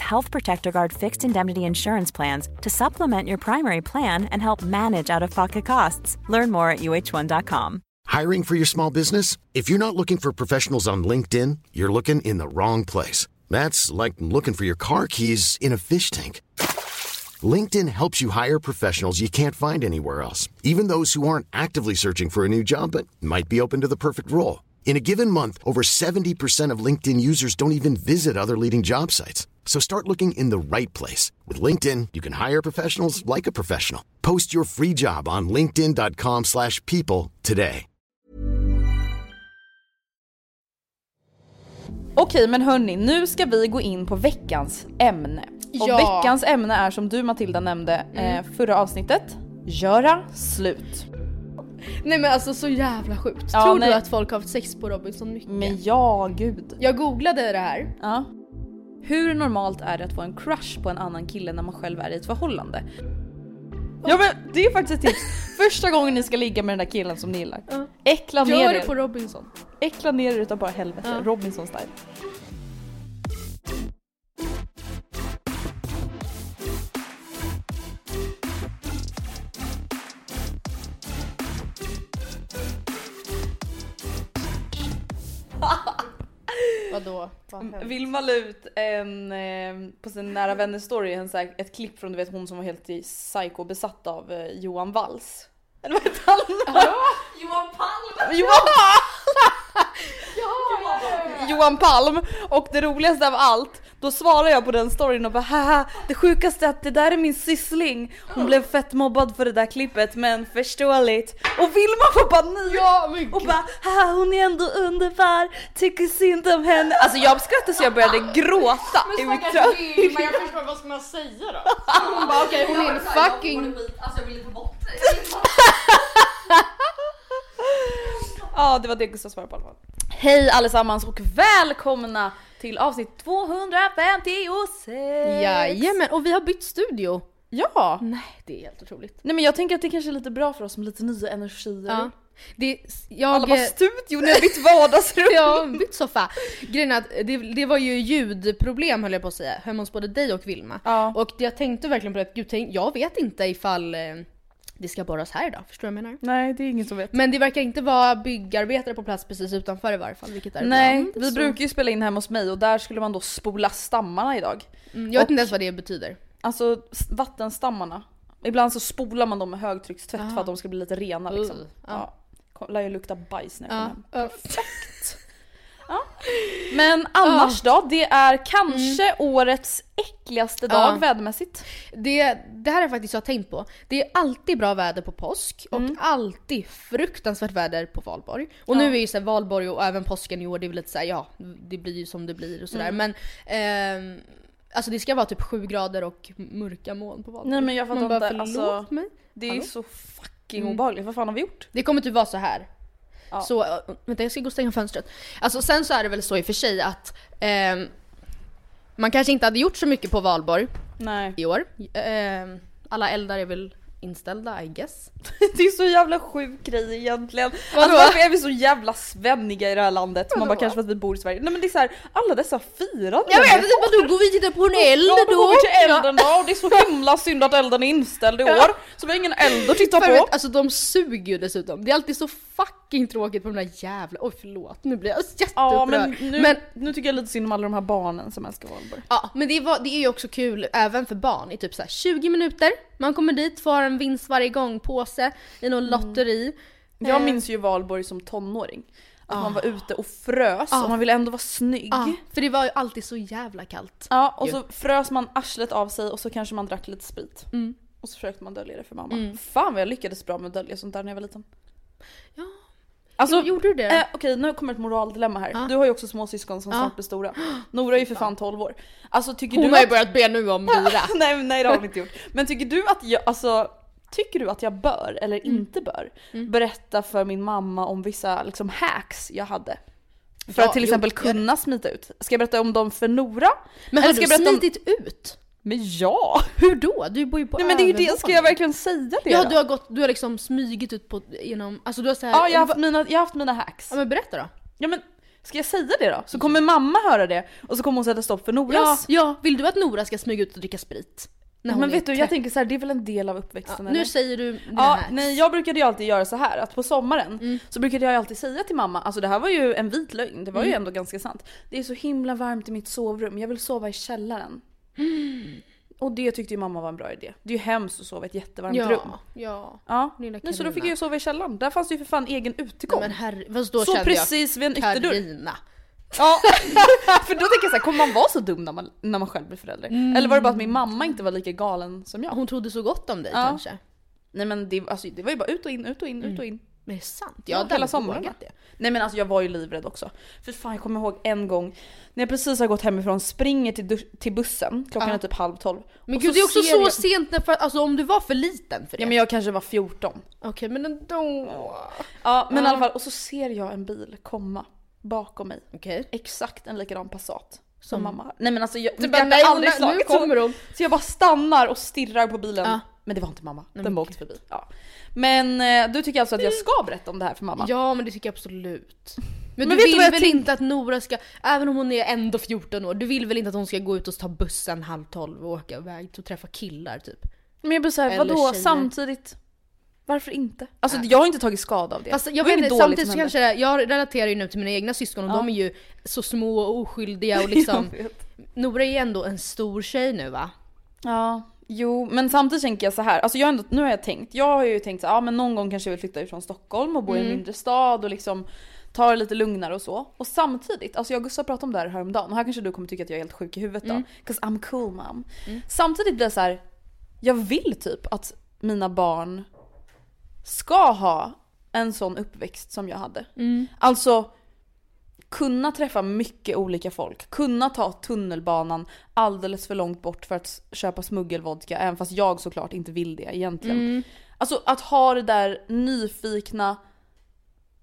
Health Protector Guard fixed indemnity insurance plans to supplement your primary plan and help manage out of pocket costs. Learn more at uh1.com. Hiring for your small business? If you're not looking for professionals on LinkedIn, you're looking in the wrong place. That's like looking for your car keys in a fish tank. LinkedIn helps you hire professionals you can't find anywhere else, even those who aren't actively searching for a new job but might be open to the perfect role. In a given month, over 70% of LinkedIn users don't even visit other leading job sites. So start looking in the right place. With LinkedIn, you can hire professionals like a professional. Post your free job on linkedin.com slash people today. Okej men hörni, nu ska vi gå in på veckans ämne. Och Ja. veckans ämne är som du Matilda nämnde eh, förra avsnittet, göra slut. Nej men alltså så jävla sjukt. Ja, Tror nej. du att folk har haft sex på Robinson mycket? Men ja, gud. Jag googlade det här. Ja. Hur normalt är det att få en crush på en annan kille när man själv är i ett förhållande? Ja men det är faktiskt ett tips. Första gången ni ska ligga med den där killen som ni gillar. Äckla ner Gör er. det på Robinson. Äckla ner er utav bara helvete. Ja. Robinson style. Vadå? Vad hände? Vilma la ut en, eh, på sin nära vänner story en, så här, ett klipp från du vet hon som var helt i psycho besatt av eh, Johan Walls. Eller vad heter han? Johan Palm! Johan Johan Palm! Och det roligaste av allt, då svarar jag på den storyn och bara haha det sjukaste är att det där är min syssling. Hon blev fett mobbad för det där klippet men förståeligt. Och Vilma får panik! Ja men Och bara haha hon är ändå underbar, tycker synd om henne. Alltså jag skrattade så jag började gråta mitt kök. Vilma, jag förstår vad ska man säga då? Hon bara okej hon är en fucking... Ja det var det Gustav svarade på i alla fall. Hej allesammans och välkomna till avsnitt 256! Jajamän och vi har bytt studio. Ja! Nej det är helt otroligt. Nej men jag tänker att det kanske är lite bra för oss med lite nya energier. Ja. Det, jag... Alla bara studio, ni har bytt vardagsrum. Ja, bytt soffa. Grejen är att det, det var ju ljudproblem höll jag på att säga, hemma hos både dig och Vilma. Ja. Och jag tänkte verkligen på det, att, gud, tänk, jag vet inte ifall eh, det ska borras här idag, förstår du vad jag menar? Nej det är ingen som vet. Men det verkar inte vara byggarbetare på plats precis utanför i varje fall, vilket är Nej, ibland vi så- brukar ju spela in hemma hos mig och där skulle man då spola stammarna idag. Mm, Jag vet och- inte ens vad det betyder. Alltså vattenstammarna. Ibland så spolar man dem med högtryckstvätt Ah. för att de ska bli lite rena liksom. Uh, ja. Ja. Lär ju lukta bajs när jag kommer Ja. hem. Ja. Men annars då? Det är kanske årets äckligaste dag Ja. vädermässigt. Det, det här är faktiskt jag har tänkt på. Det är alltid bra väder på påsk och Mm. alltid fruktansvärt väder på valborg. Och nu är ju så här valborg och även påsken i år, det är väl lite såhär, ja det blir ju som det blir och sådär. Mm. Men ehm, alltså det ska vara typ 7 grader och mörka moln på valborg. Nej men jag fattar bara, inte, förlåt alltså, mig. det är Hallå? så fucking Mm. obehagligt. Vad fan har vi gjort? Det kommer typ vara så här. Ja. Så, äh, vänta jag ska gå och stänga fönstret. Alltså sen så är det väl så i och för sig att ehm, man kanske inte hade gjort så mycket på valborg Nej. i år. Ehm, alla eldar är väl inställda I guess. Det är så jävla sjuk grej egentligen. Vadå? Alltså, varför är vi så jävla svenniga i det här landet? Man bara Vadå? kanske för att vi bor i Sverige. Nej men det är så här, alla dessa firanden. Jag vet inte vad då går vi titta på en eld Ja, då går vi till elden då och det är så himla synd att elden är inställd i år. Så vi har ingen eld att titta på. vet, alltså de suger ju dessutom. Det är alltid så fucking tråkigt på de där jävla... Oj förlåt, nu blir jag jätteupprörd. Ja men nu, men, nu tycker jag lite synd om alla de här barnen som älskar valborg. ja, men det, var, det är ju också kul även för barn i typ så här 20 minuter. Man kommer dit, får en vinst varje gång, påse i någon lotteri. Jag Eh. minns ju valborg som tonåring. Att man Ah. var ute och frös Ah. och man ville ändå vara snygg. Ja, för det var ju alltid så jävla kallt. Ja, och Ju. så frös man arslet av sig och så kanske man drack lite sprit. Mm. Och så försökte man dölja det för mamma. Mm. Fan vad jag lyckades bra med att dölja sånt där när jag var liten. Ja, Alltså, Gjorde du det? Eh, Okej, nu kommer ett moraldilemma här. Ja. Du har ju också små syskon som Ja. snart blir stora. Nora är ju för fan 12 år. Alltså tycker Hon du har ju att... börjat be nu om bira. nej, nej det har hon inte gjort. Men tycker du att jag, alltså Tycker du att jag bör, eller Mm. inte bör, berätta för min mamma om vissa liksom, hacks jag hade? För Ja, att till jo, exempel det. kunna smita ut. Ska jag berätta om dem för Nora? Men har du berätta om- smitit ut? Men ja! Hur då? Du bor ju på Nej men det är ju det, ska jag verkligen säga det Ja då? du har gått, du har liksom smygit ut på, genom, alltså du har såhär... Ja, jag har, haft mina, jag har haft mina hacks. Ja men berätta då. Ja men, ska jag säga det då? Så kommer mamma höra det och så kommer hon sätta stopp för Ja, Noras. ja, vill du att Nora ska smyga ut och dricka sprit? När men vet du, jag tänker så här, det är väl en del av uppväxten ja, eller? Nu säger du dina Ja, hacks. nej jag brukade ju alltid göra så här att på sommaren Mm. så brukade jag alltid säga till mamma, alltså det här var ju en vit lögn, det var Mm. ju ändå ganska sant. Det är så himla varmt i mitt sovrum, jag vill sova i källaren. Mm. Och det tyckte ju mamma var en bra idé. Det är ju hemskt att sova i ett jättevarmt ja, rum. Ja. Ja, Lilla nej, så då fick jag ju sova i källaren. Där fanns det ju för fan egen utegång. Men herre, då så precis vid en jag ytterdörr. Carina. Ja, för då tänker jag såhär, kommer man vara så dum när man, när man själv blir förälder? Eller var det bara att min mamma inte var lika galen som jag? Hon trodde så gott om dig Ja. kanske. Nej men det, alltså, det var ju bara ut och in, ut och in, Mm. ut och in. Men är det sant? Ja, hade hela sommaren. det. Nej men alltså jag var ju livrädd också. För fan jag kommer ihåg en gång när jag precis har gått hemifrån, springer till, till bussen, klockan Ja. är typ halv tolv. Men gud det är också så jag- sent när, för, alltså om du var för liten för det. Ja men jag kanske var 14. Okej men ändå. Ja men i Ja. alla fall, och så ser jag en bil komma bakom mig. Okej. Exakt en likadan Passat. Som Som- mamma. Nej men alltså jag, Du jag nej, aldrig hon- nu kommer så. hon. Så jag bara stannar och stirrar på bilen. Ja. Men det var inte mamma, Nej, den bara åkte förbi. Ja. Men eh, du tycker alltså att jag ska berätta om det här för mamma? Ja men det tycker jag absolut. Men, Men du vill väl inte att Nora ska, även om hon är ändå 14 år, du vill väl inte att hon ska gå ut och ta bussen halv tolv och åka iväg och träffa killar typ? Men jag blir såhär, vadå tjejer. samtidigt? Varför inte? Alltså jag har inte tagit skada av det. Det jag var vet samtidigt så kanske, jag relaterar ju nu till mina egna syskon och Ja. de är ju så små och oskyldiga och liksom. Nora är ju ändå en stor tjej nu va? Ja, jo men samtidigt tänker jag så här. alltså jag ändå, nu har jag tänkt, jag har ju tänkt så här, ja men någon gång kanske jag vill flytta ifrån Stockholm och bo i Mm. en mindre stad och liksom ta det lite lugnare och så. Och samtidigt, alltså jag och Gustav pratade om det här häromdagen och här kanske du kommer tycka att jag är helt sjuk i huvudet då. Mm. 'Cause I'm cool mom. Samtidigt blir det så här, jag vill typ att mina barn ska ha en sån uppväxt som jag hade. Mm. Alltså kunna träffa mycket olika folk, kunna ta tunnelbanan alldeles för långt bort för att köpa smuggelvodka, även fast jag såklart inte vill det egentligen. Mm. Alltså att ha det där nyfikna,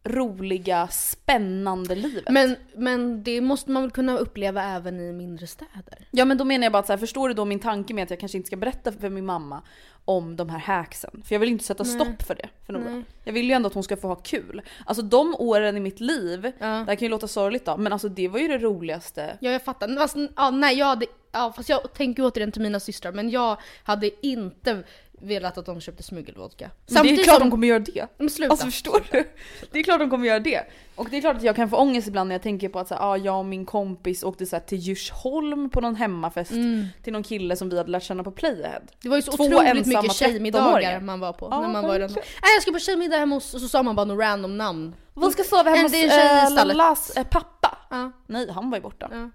roliga, spännande livet. Men, men det måste man väl kunna uppleva även i mindre städer? Ja men då menar jag bara att så här, förstår du då min tanke med att jag kanske inte ska berätta för min mamma om de här hacksen? För jag vill inte sätta Nej. stopp för det för. Nej. Jag vill ju ändå att hon ska få ha kul. Alltså de åren i mitt liv, Ja. det här kan ju låta sorgligt då, men alltså det var ju det roligaste. Ja jag fattar. Fast, ja, nej, jag hade, ja, fast jag tänker återigen till mina systrar men jag hade inte velat att de köpte smuggelvodka. Men det är klart de kommer göra det. Men sluta. Alltså förstår du? Det är klart de kommer göra det. Och det är klart att jag kan få ångest ibland när jag tänker på att så här, ah, jag och min kompis åkte så här, till Djursholm på någon hemmafest Mm. till någon kille som vi hade lärt känna på Playhead. Det var ju så Två otroligt mycket tjejmiddagar 13-åringar. man var på. Ja, när man var den. Nej jag ska på tjejmiddag hemma hos, och så sa man bara något random namn. Vi ska sova hemma hos äh. Lallas äh, pappa. Ja, Nej, han var ju borta. ja.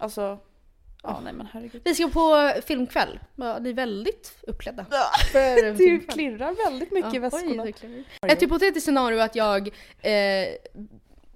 Alltså, ja nej men herregud. Vi ska på filmkväll. Ja, ni är väldigt uppklädda. För Du klirrar väldigt mycket i Ja, väskorna. oj. Ett hypotetiskt scenario att jag eh,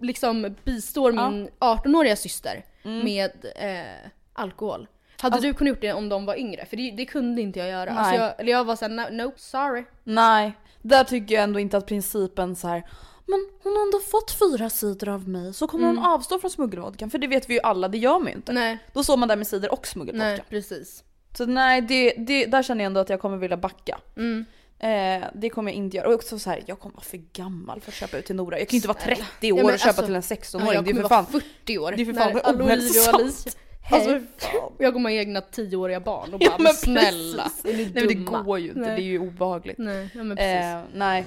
liksom bistår Ja. min 18-åriga syster Mm. med eh, alkohol. Hade Alltså- du kunnat gjort det om de var yngre? För det, det kunde inte jag göra. Nej. Alltså jag, eller jag var såhär, no, nope, sorry. Nej, där tycker jag ändå inte att principen så här. Men hon har ändå fått fyra sidor av mig så kommer hon avstå från smuggelvodkan. För det vet vi ju alla, det gör man ju inte. Mm. Nej, Då står man där med cider och smuggelvodka. nej precis. Så nej, det, det, där känner jag ändå att jag kommer vilja backa. Mm. Eh, det kommer jag inte göra. Och också så här, jag kommer vara för gammal för att köpa ut till Nora. Jag kan ju inte vara Snälla. 30 år Ja, och köpa alltså- till en Ja, 16-åring. jag det är för fan... 40 år. det är för fan ohälsosamt. Alltså. Och jag kommer ha egna 10-åriga barn och bara Ja, men snälla, precis. är ni Nej men det går ju inte, Nej. det är ju obehagligt. Nej, ja, men precis. Eh, nej.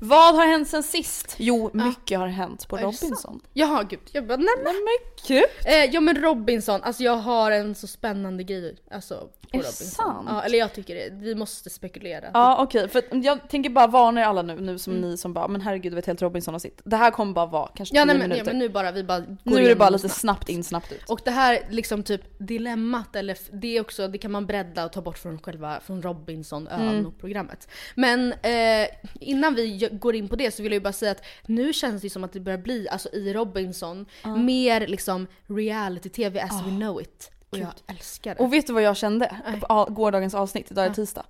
Vad har hänt sen sist? Jo, mycket har hänt på Är det Robinson. Jaha gud, jag bara nej men. Nej men gud! Eh, ja men Robinson, alltså jag har en så spännande grej alltså, på det Robinson. sant? Ja, eller jag tycker det, vi måste spekulera. Ja okej, för att jag tänker bara varna er alla nu, nu som ni som bara men herregud vet helt Robinson har sitt. Det här kommer bara vara kanske Ja, 10 nej, men, ja minuter. men nu bara, vi bara nu är det bara lite snabbt. snabbt in, snabbt ut. Och det här liksom typ dilemmat eller det är också, det kan man bredda och ta bort från själva, från Robinson ön Mm. och programmet. Men eh, innan vi går in på det så vill jag bara säga att nu känns det som att det börjar bli, alltså i Robinson, mer liksom reality-tv as we know it. Och jag älskar det. Och vet du vad jag kände? På gårdagens avsnitt, idag är tisdag.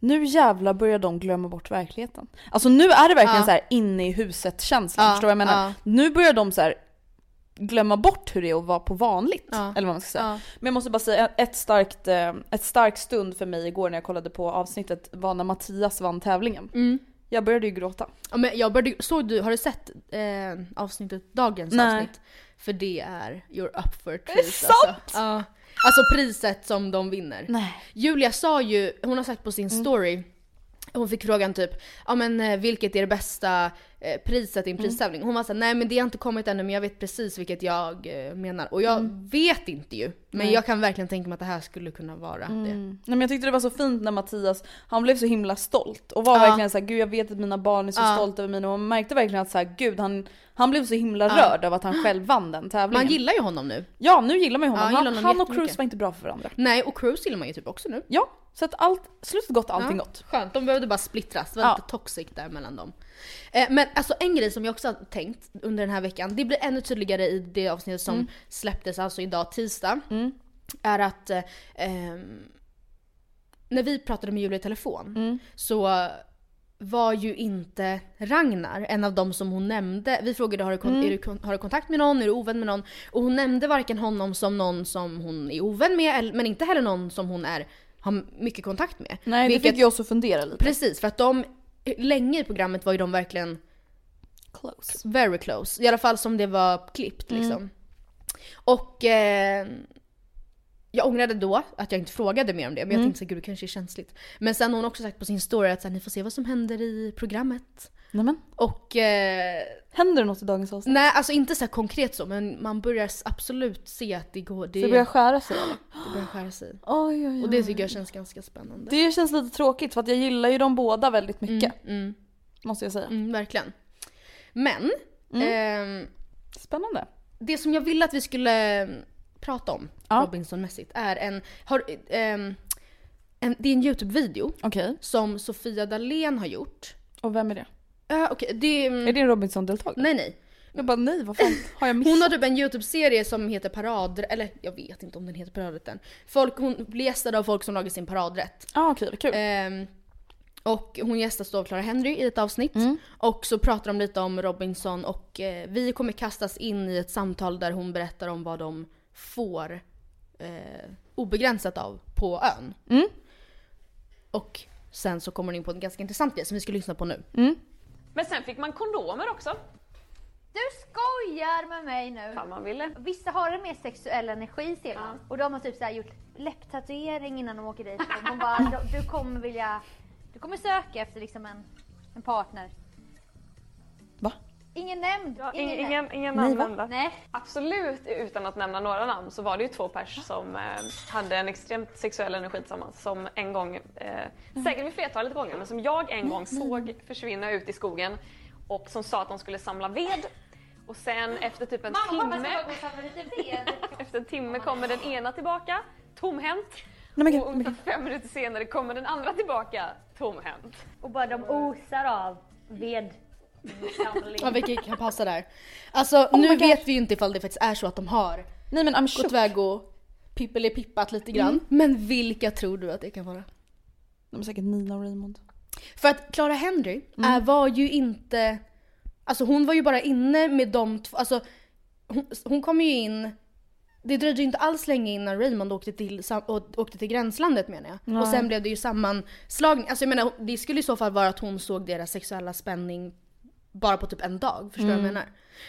Nu jävlar börjar de glömma bort verkligheten. Alltså nu är det verkligen så här inne i huset känslan, Ja, förstår du vad jag menar? Nu börjar de så här glömma bort hur det är att vara på vanligt. Ja. Eller vad man ska säga. Ja. Men jag måste bara säga ett starkt, eh, ett starkt stund för mig igår när jag kollade på avsnittet var när Mattias vann tävlingen. Mm. Jag började ju gråta. Ja, men jag började, såg du, har du sett eh, avsnittet, dagens Nej. avsnitt? För det är you're up for a treat. det sant? Alltså. Ja. alltså priset som de vinner. Nej. Julia sa ju, hon har sagt på sin story, hon fick frågan typ, ja men eh, vilket är det bästa priset i en pristävling? Hon var såhär, nej men det har inte kommit ännu men jag vet precis vilket jag eh, menar. Och jag vet inte ju, men jag kan verkligen tänka mig att det här skulle kunna vara det. Nej, men jag tyckte det var så fint när Mattias, han blev så himla stolt och var Ja. verkligen såhär gud jag vet att mina barn är så Ja. stolta över mig och man märkte verkligen att såhär gud han, han blev så himla rörd av att han själv vann den tävlingen. Man gillar ju honom nu. Ja nu gillar man ju honom. Ja, han, honom han och. Cruise var inte bra för varandra. Nej och Cruise gillar man ju typ också nu. Ja, så att allt, slutet gott, allting Ja, gott. Skönt, de behövde bara splittras. Det var Ja. lite toxic där mellan dem. Eh, men alltså en grej som jag också har tänkt under den här veckan, det blir ännu tydligare i det avsnittet som Mm. släpptes alltså idag tisdag. Är att eh, ehm, när vi pratade med Julia i telefon Mm. så var ju inte Ragnar en av dem som hon nämnde. Vi frågade har du, kon- Mm. du, har du kontakt med någon, är du ovän med någon? Och hon nämnde varken honom som någon som hon är ovän med men inte heller någon som hon är, har mycket kontakt med. Nej det Vilket- fick ju oss att fundera lite. Precis, för att de, länge i programmet var ju de verkligen Close. very close. I alla fall som det var klippt liksom. Och eh, jag ångrade då att jag inte frågade mer om det, men jag tänkte så här, gud det kanske är känsligt. Men sen har hon också sagt på sin story att så här, ni får se vad som händer i programmet. Nej men, Och eh, händer det något i dagens avsnitt? nej, alltså inte så konkret så, men man börjar absolut se att det går, det, Så det börjar skära sig det börjar skära sig. Oj, oj, oj. Och det tycker jag känns ganska spännande. Det känns lite tråkigt för att jag gillar ju dem båda väldigt mycket. Mm, Måste jag säga. mm, verkligen. Men, ehm, Spännande. Det som jag ville att vi skulle prata om Ja. Robinson-mässigt är en, har, ehm, en, det är en YouTube-video Okej. som Sofia Dalén har gjort. Och vem är det? Uh, okay, det, Är det en Robinson-deltagare? Nej nej. Jag bara nej, vad fan har jag missat? Hon har typ en YouTube-serie som heter Paradrätt, eller jag vet inte om den heter Paradrätten. Folk, hon blir gästad av folk som lagar sin paradrätt. ah, okej, vad kul. Ehm, och hon gästas då av Clara Henry i ett avsnitt. Mm. Och så pratar de lite om Robinson och eh, vi kommer kastas in i ett samtal där hon berättar om vad de får eh, obegränsat av på ön. Mm. Och sen så kommer hon in på en ganska intressant grej som vi ska lyssna på nu. Men sen fick man kondomer också. Du skojar med mig nu. Fan man ville. Vissa har en mer sexuell energi ser man. Och de har typ så här gjort läpptatuering innan de åker dit. Och hon bara, du, du kommer vilja, du kommer söka efter liksom en, en partner. Ingen nämnd. Ja, ingen, ingen, nämnd. ingen, namn nämnda. Nej. Absolut utan att nämna några namn så var det ju två pers som eh, hade en extremt sexuell energi tillsammans som en gång, eh, säkert vid flertalet gånger, men som jag en gång såg försvinna ut i skogen och som sa att de skulle samla ved och sen efter typ en Mamma, timme, efter en timme kommer den ena tillbaka tomhänt Nej, och ungefär fem minuter senare kommer den andra tillbaka tomhänt. Och bara de osar av ved. Ja, vi kan pausa där. Alltså nu vet vi ju inte ifall det faktiskt är så att de har Nej men I'm gått iväg och pippelipippat lite grann. Men vilka tror du att det kan vara? De är säkert Nina och Raymond. För att Clara Henry är, var ju inte... Alltså hon var ju bara inne med de två, alltså hon, hon kom ju in det dröjde ju inte alls länge innan Raymond åkte till, åkte till gränslandet menar jag. Och sen blev det ju sammanslagning. Alltså jag menar det skulle i så fall vara att hon såg deras sexuella spänning bara på typ en dag. Förstår du vad jag menar?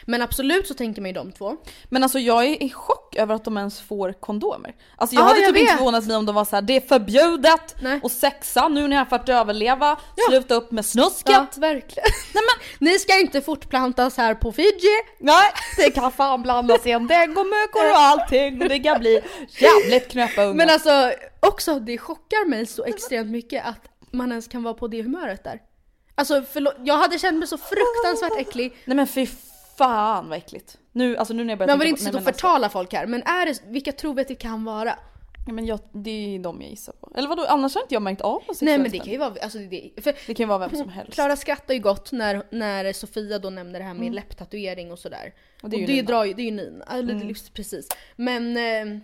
Men absolut så tänker man ju de två. Men alltså jag är i chock över att de ens får kondomer. Alltså jag Ja, hade jag typ inte vet. förvånat mig om de var så här: det är förbjudet Nej. och sexa, nu är ni här för att överleva, sluta upp med snusket. Ja, verkligen. Nej, men, ni ska inte fortplantas här på Fiji. Nej, det kan fan blandas i en däggomökor och allting och det kan bli jävligt knäppa ungar. Men alltså också, det chockar mig så extremt mycket att man ens kan vara på det humöret där. Alltså förlåt, jag hade känt mig så fruktansvärt äcklig. Nej men fy fan vad äckligt. Nu, alltså nu när jag börjar Man vill inte sitta och men förtala folk här, men är det, vilka tror vi att det kan vara? Alltså, ja, men jag, det är de jag gissar på. Eller vadå, annars har inte jag märkt av någon Nej men det kan ju vara, alltså det, Det kan ju vara vem som helst. Klara skrattar ju gott när, när Sofia då nämnde det här med läpptatuering och sådär. Och Och det, är ju det, Nina. Mm. drar det är ju Nina, eller är precis. Men eh,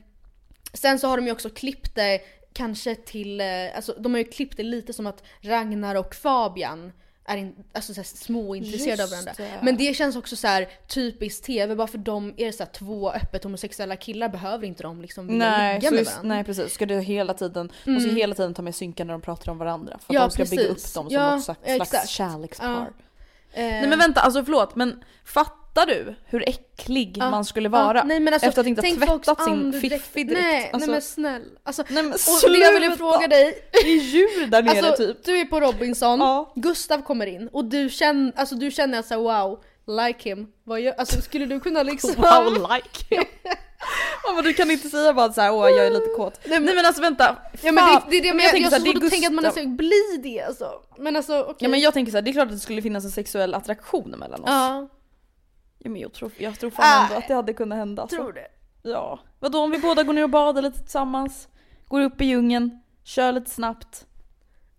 sen så har de ju också klippt det kanske till, eh, alltså de har ju klippt det lite som att Ragnar och Fabian är in, alltså så här småintresserade av varandra. det. Men det känns också så här typiskt TV, bara för de är det så här två öppet homosexuella killar behöver inte de liksom Nej, ligga med just, varandra. nej precis, ska du hela tiden, måste ju hela tiden ta med synkar när de pratar om varandra. För att Ja, de ska bygga upp precis. dem som Ja, något slags, slags kärlekspar. Ja. Eh, Nej men vänta, alltså förlåt men fattar du hur äcklig Ja. man skulle Ja, vara? nej, men alltså, efter att inte ha tvättat sin andedräkt. fiffi direkt. Nej, alltså, nej men snäll. Alltså, nej men och det jag ville sluta. fråga dig, Det är djur där nere alltså, typ. du är på Robinson, Ja. Gustav kommer in och du känner, alltså, du känner att så här, wow, like him. Vad gör, alltså skulle du kunna liksom... Wow like him. Ja, men du kan inte säga bara såhär åh jag är lite kåt. Nej men, alltså vänta. Ja men det, det är det Men men jag, tänker jag, så jag här, har det är att man Gustav. ska bli det alltså. Men alltså okej. Ja men jag tänker såhär, det är klart att det skulle finnas en sexuell attraktion mellan oss. Ja, Ja, men jag tror, jag tror fan ändå Ah, att det hade kunnat hända. Alltså. tror det. Ja. Vadå om vi båda går ner och badar lite tillsammans, går upp i djungeln, kör lite snabbt.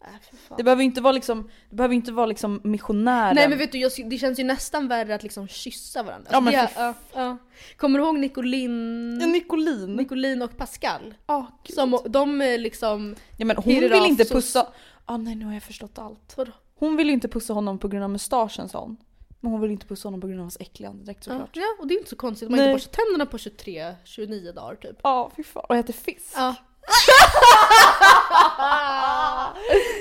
Äh. Det behöver inte vara liksom, det behöver inte vara liksom missionären. Nej men vet du, jag, det känns ju nästan värre att liksom kyssa varandra. Ja, men det, för ja, ja. Kommer du ihåg Nicolin, Ja, Nicolin. Nicolin och Pascal? Ja, gud. Som, de är liksom, ja men hon vill inte pussa... Ah, nej nu har jag förstått allt. vadå? Hon vill ju inte pussa honom på grund av mustaschen sa hon. Men hon vill inte pussa honom på grund av hans äckliga andedräkt såklart. ja, och det är inte så konstigt. Man har inte borstat tänderna på 23-29 dagar typ. Ja, fy fan. Och äter fisk. Ja.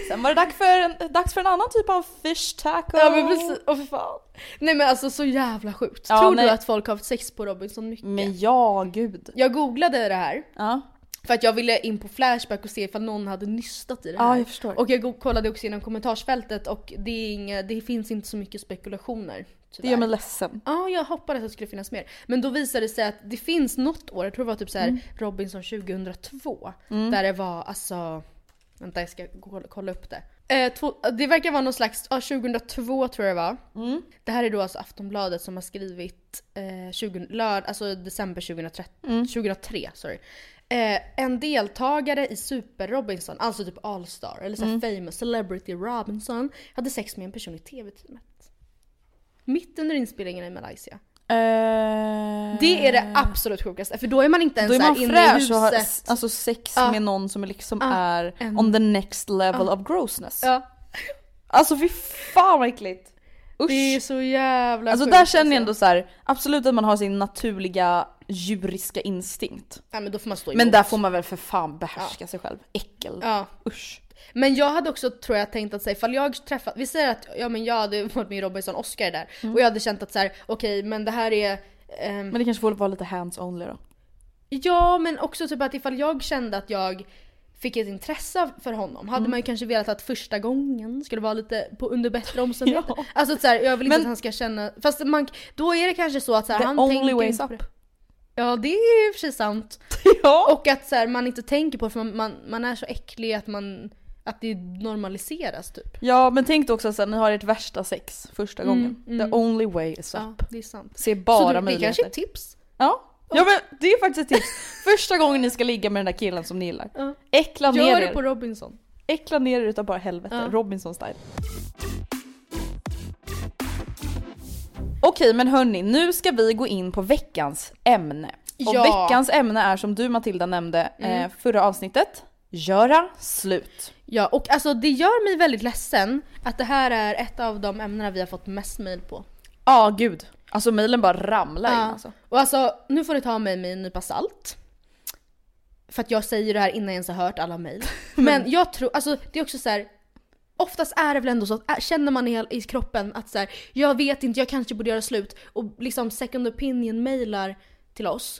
Sen var det dags för, en, dags för en annan typ av fish taco. Ja men precis, åh för fan. Nej men alltså så jävla sjukt. Ja, Tror nej. du att folk har haft sex på Robinson mycket? Men ja, gud. Jag googlade det här Ja, för att jag ville in på Flashback och se ifall någon hade nystat i det här. ja jag förstår. Och jag kollade också igenom kommentarsfältet och det, inga, det finns inte så mycket spekulationer. det tyvärr. gör mig ledsen. Ja, jag hoppades att det skulle finnas mer. Men då visade det sig att det finns något år, jag tror det var typ så här Mm. Robinson 2002, där det var alltså... Vänta jag ska kolla, upp det. Eh, två, det verkar vara någon slags, ja 2002 tror jag det var. Mm. Det här är då alltså Aftonbladet som har skrivit eh, 20, lörd, alltså december 2013, Mm. 2003. Sorry. Eh, en deltagare i Super Robinson, alltså typ All-star eller så Mm. famous celebrity Robinson, hade sex med en person i TV-teamet. Mitt under inspelningen i Malaysia. Eh, Det är det absolut sjukaste för då är man inte ens Då är så här man inne i fräsch och har huset. alltså sex Ja. med någon som liksom Ja, är en- on the next level of grossness. Ja, Alltså fy fan vad äckligt. Usch. det är så jävla Alltså sjukt, där känner jag ändå alltså. så här, absolut att man har sin naturliga djuriska instinkt. Ja men då får man stå emot. Men där får man väl för fan behärska sig själv. Äckel. Ja. Usch. Men jag hade också tror jag tänkt att säga ifall jag träffat, vi säger att ja, men jag hade varit med i Robinson, Oscar är där Mm. och jag hade känt att så här: okej men det här är ehm, Men det kanske får vara lite hands only då. Ja men också typ att ifall jag kände att jag fick ett intresse för honom. Hade Mm. man ju kanske velat att första gången skulle vara lite på, under bättre omständigheter. Ja. Alltså så här, jag vill inte Men- att han ska känna, fast man, då är det kanske så att så här, The han only tänker ways inte up. Det. Ja det är ju i och för sig sant. Ja. Och att så här, man inte tänker på det för man, man, man är så äcklig att man att det normaliseras typ. ja men tänk också att ni har ert värsta sex första gången. mm. The only way is up. Ja, det är sant. Se Så bara det, det möjligheter. kanske är ett tips. Ja. ja men det är faktiskt ett tips. Första gången ni ska ligga med den där killen som ni gillar. Ja. Äckla ner Gör det er. på Robinson. Äckla ner er utav bara helvete. Ja. Robinson style. Okej men hörni, nu ska vi gå in på veckans ämne. Och Ja. veckans ämne är som du Matilda nämnde Mm. eh, förra avsnittet, göra slut. Ja och alltså det gör mig väldigt ledsen att det här är ett av de ämnena vi har fått mest mail på. Ja gud, alltså mejlen bara ramlar in Ja. alltså. Och alltså nu får ni ta mig med en nypa salt. För att jag säger det här innan jag ens har hört alla mejl. Men jag tror, alltså det är också så här. Oftast är det väl ändå så att äh, känner man i, i kroppen att så här, jag vet inte, jag kanske borde göra slut och liksom second opinion mailar till oss.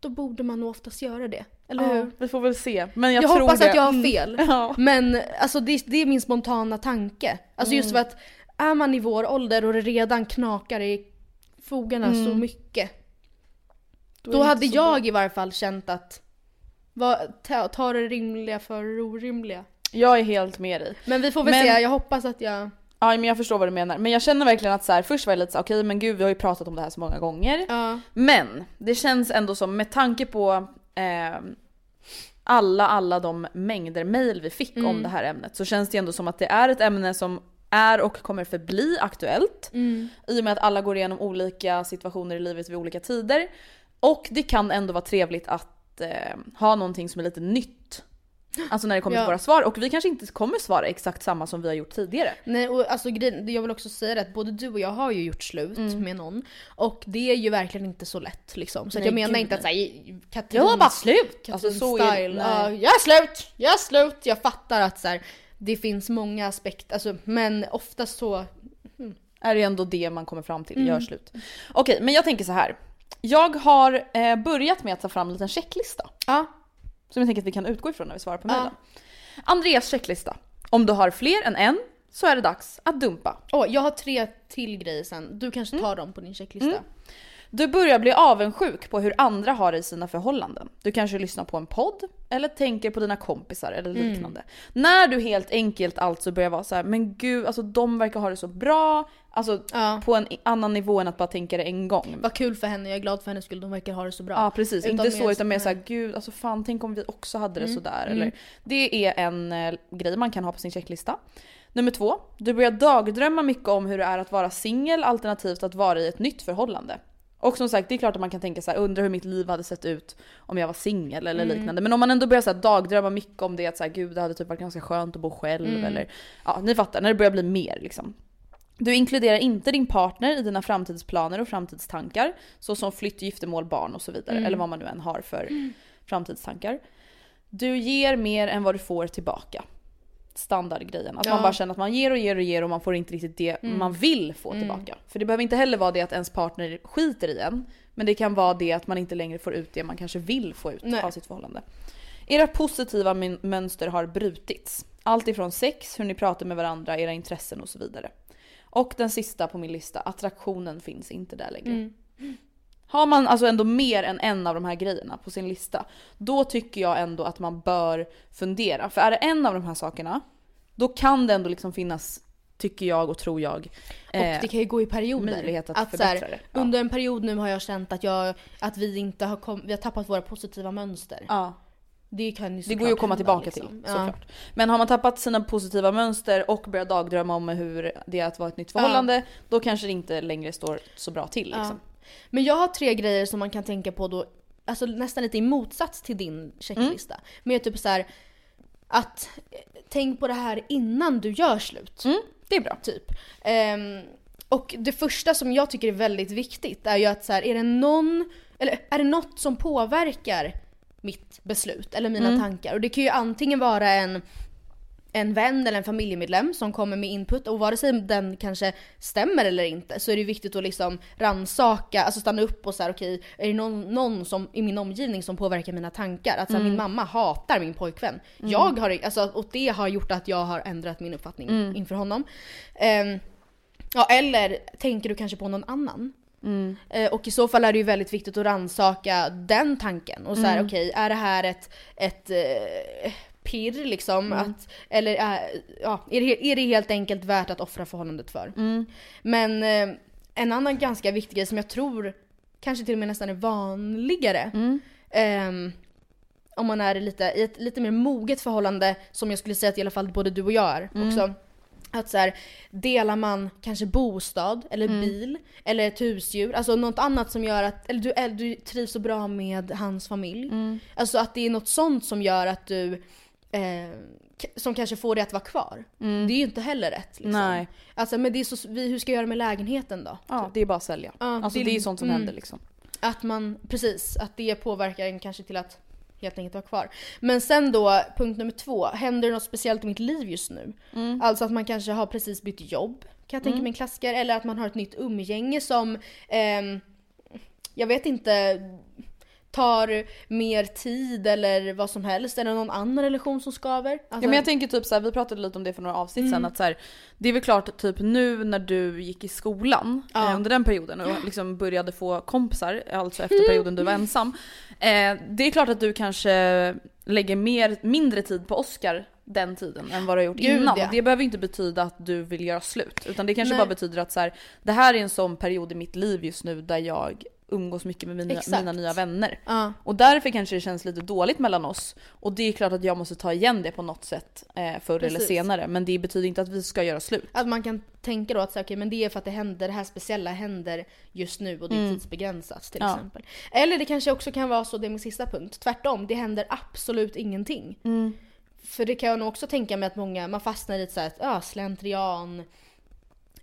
Då borde man nog oftast göra det. Eller hur? Ja, vi får väl se. Men jag, Jag, tror hoppas det. att jag har Mm. fel. Ja. Men alltså det, det är min spontana tanke. Alltså just för Mm. att är man i vår ålder och det redan knakar i fogarna så Mm. mycket. Då Då, hade jag i varje fall känt att vad, ta, ta det rimliga för det orimliga. Jag är helt med dig. Men vi får väl Men- se, jag hoppas att jag... Ja men jag förstår vad du menar. Men jag känner verkligen att så här, först var jag lite så här, okej men gud vi har ju pratat om det här så många gånger. Ja. Men det känns ändå som med tanke på eh, alla, alla de mängder mail vi fick Mm. om det här ämnet så känns det ändå som att det är ett ämne som är och kommer förbli aktuellt. Mm. I och med att alla går igenom olika situationer i livet vid olika tider. Och det kan ändå vara trevligt att eh, ha någonting som är lite nytt. Alltså när det kommer Ja. till våra svar. Och vi kanske inte kommer svara exakt samma som vi har gjort tidigare. Nej och alltså jag vill också säga det att både du och jag har ju gjort slut med någon. Och det är ju verkligen inte så lätt liksom. Så Nej, jag menar inte att säga Katrin, Jag var bara slut! Katrin Alltså, så style. Ja, jag är slut! Jag är slut! Jag fattar att så här, det finns många aspekter, alltså, men oftast så... är det ändå det man kommer fram till, Mm. gör slut. Okej, men jag tänker så här. Jag har eh, börjat med att ta fram en liten checklista. Ja. Som jag tänker att vi kan utgå ifrån när vi svarar på mejlen. Andreas checklista. Om du har fler än en så är det dags att dumpa. Åh, jag har tre till grejer sen. Du kanske Mm. tar dem på din checklista. Du börjar bli avundsjuk på hur andra har det i sina förhållanden. Du kanske lyssnar på en podd eller tänker på dina kompisar eller Mm. liknande. När du helt enkelt alltså börjar vara så här, men gud alltså de verkar ha det så bra. Alltså Ja. på en annan nivå än att bara tänka det en gång. Vad kul för henne, jag är glad för hennes skull. De verkar ha det så bra. Ja precis, Utan inte så utan mer så- såhär gud alltså fan tänk om vi också hade det Mm, sådär. mm. Eller, det är en eh, grej man kan ha på sin checklista. Nummer två, du börjar dagdrömma mycket om hur det är att vara singel alternativt att vara i ett nytt förhållande. Och som sagt det är klart att man kan tänka så här, undra hur mitt liv hade sett ut om jag var singel eller Mm. liknande. Men om man ändå börjar så här, dagdrömma mycket om det att så här, gud det hade typ varit ganska skönt att bo själv Mm. eller ja ni fattar när det börjar bli mer liksom. Du inkluderar inte din partner i dina framtidsplaner och framtidstankar. Såsom flytt, giftermål, barn och så vidare. Mm. Eller vad man nu än har för framtidstankar. Du ger mer än vad du får tillbaka. Standardgrejen. Att Ja. man bara känner att man ger och ger och ger och man får inte riktigt det Mm. man vill få Mm. tillbaka. För det behöver inte heller vara det att ens partner skiter i en. Men det kan vara det att man inte längre får ut det man kanske vill få ut Nej. av sitt förhållande. Era positiva mön- mönster har brutits. Allt ifrån sex, hur ni pratar med varandra, era intressen och så vidare. Och den sista på min lista, attraktionen finns inte där längre. Mm. Har man alltså ändå mer än en av de här grejerna på sin lista, då tycker jag ändå att man bör fundera. För är det en av de här sakerna, då kan det ändå liksom finnas, tycker jag och tror jag, Och eh, det kan ju gå i perioder. möjlighet att, så här. Ja. Under en period nu har jag känt att, jag, att vi inte har, kom, vi har tappat våra positiva mönster. Ja. Det kan ju Det går ju att komma såklart tillbaka hända, till liksom. Ja. såklart. Men har man tappat sina positiva mönster och börjar dagdrömma om hur det är att vara ett nytt förhållande, då kanske det inte längre står så bra till. Liksom. Ja. Men jag har tre grejer som man kan tänka på då, alltså nästan lite i motsats till din checklista. Mm. Mer typ så här att tänk på det här innan du gör slut. Mm, det är bra. Typ. Ehm, och det första som jag tycker är väldigt viktigt är ju att så här, är det någon, eller är det något som påverkar mitt beslut eller mina Mm. tankar? Och det kan ju antingen vara en en vän eller en familjemedlem som kommer med input och vare sig den kanske stämmer eller inte så är det viktigt att liksom ransaka, alltså stanna upp och så här: okej, är det någon, någon som, i min omgivning som påverkar mina tankar? Att så här, min mamma hatar min pojkvän. Jag har, alltså, och det har gjort att jag har ändrat min uppfattning inför honom. Ehm, ja, eller tänker du kanske på någon annan? Eh, och i så fall är det ju väldigt viktigt att ransaka den tanken. Och så här, okej, är det här ett, ett eh, pirr liksom? Att, eller är, ja, är, det, är det helt enkelt värt att offra förhållandet för? Men eh, en annan ganska viktig grej som jag tror kanske till och med nästan är vanligare. ehm, om man är lite, i ett lite mer moget förhållande, som jag skulle säga att i alla fall både du och jag är också. Att så här, delar man kanske bostad eller bil eller ett husdjur, alltså något annat som gör att, eller du, eller du trivs så bra med hans familj. Alltså att det är något sånt som gör att du, eh, som kanske får dig att vara kvar. Det är ju inte heller rätt. Liksom. Nej. Alltså men det är så, vi, hur ska jag göra med lägenheten då? Ja, det är bara att sälja. Ja, alltså det- det är sånt som mm. händer liksom. Att man, precis, att det påverkar en kanske till att helt enkelt vara kvar. Men sen då, punkt nummer två. Händer det något speciellt i mitt liv just nu? Alltså att man kanske har precis bytt jobb, kan jag tänka mig en klassiker. Eller att man har ett nytt umgänge som, ehm, jag vet inte, tar mer tid eller vad som helst. Eller någon annan relation som skaver. Alltså, Ja men jag tänker typ så här, vi pratade lite om det för några avsnitt Mm. sen att så här, det är väl klart typ nu när du gick i skolan Ja. eh, under den perioden och liksom började få kompisar, alltså efter perioden du var ensam. Eh, det är klart att du kanske lägger mer, mindre tid på Oscar den tiden än vad du har gjort Gud, innan. ja. Det behöver inte betyda att du vill göra slut. Utan det kanske Nej. bara betyder att så här, det här är en sån period i mitt liv just nu där jag umgås mycket med mina, Exakt. mina nya vänner. Ja. Och därför kanske det känns lite dåligt mellan oss. Och det är klart att jag måste ta igen det på något sätt eh, förr eller Precis. senare. Men det betyder inte att vi ska göra slut. Att man kan tänka då att så, okej, men det är för att det händer, det här speciella händer just nu och det är tidsbegränsat till Ja. exempel. Eller det kanske också kan vara så, det är min sista punkt, tvärtom, det händer absolut ingenting. För det kan jag nog också tänka mig att många, man fastnar i ett så här, ja, slentrian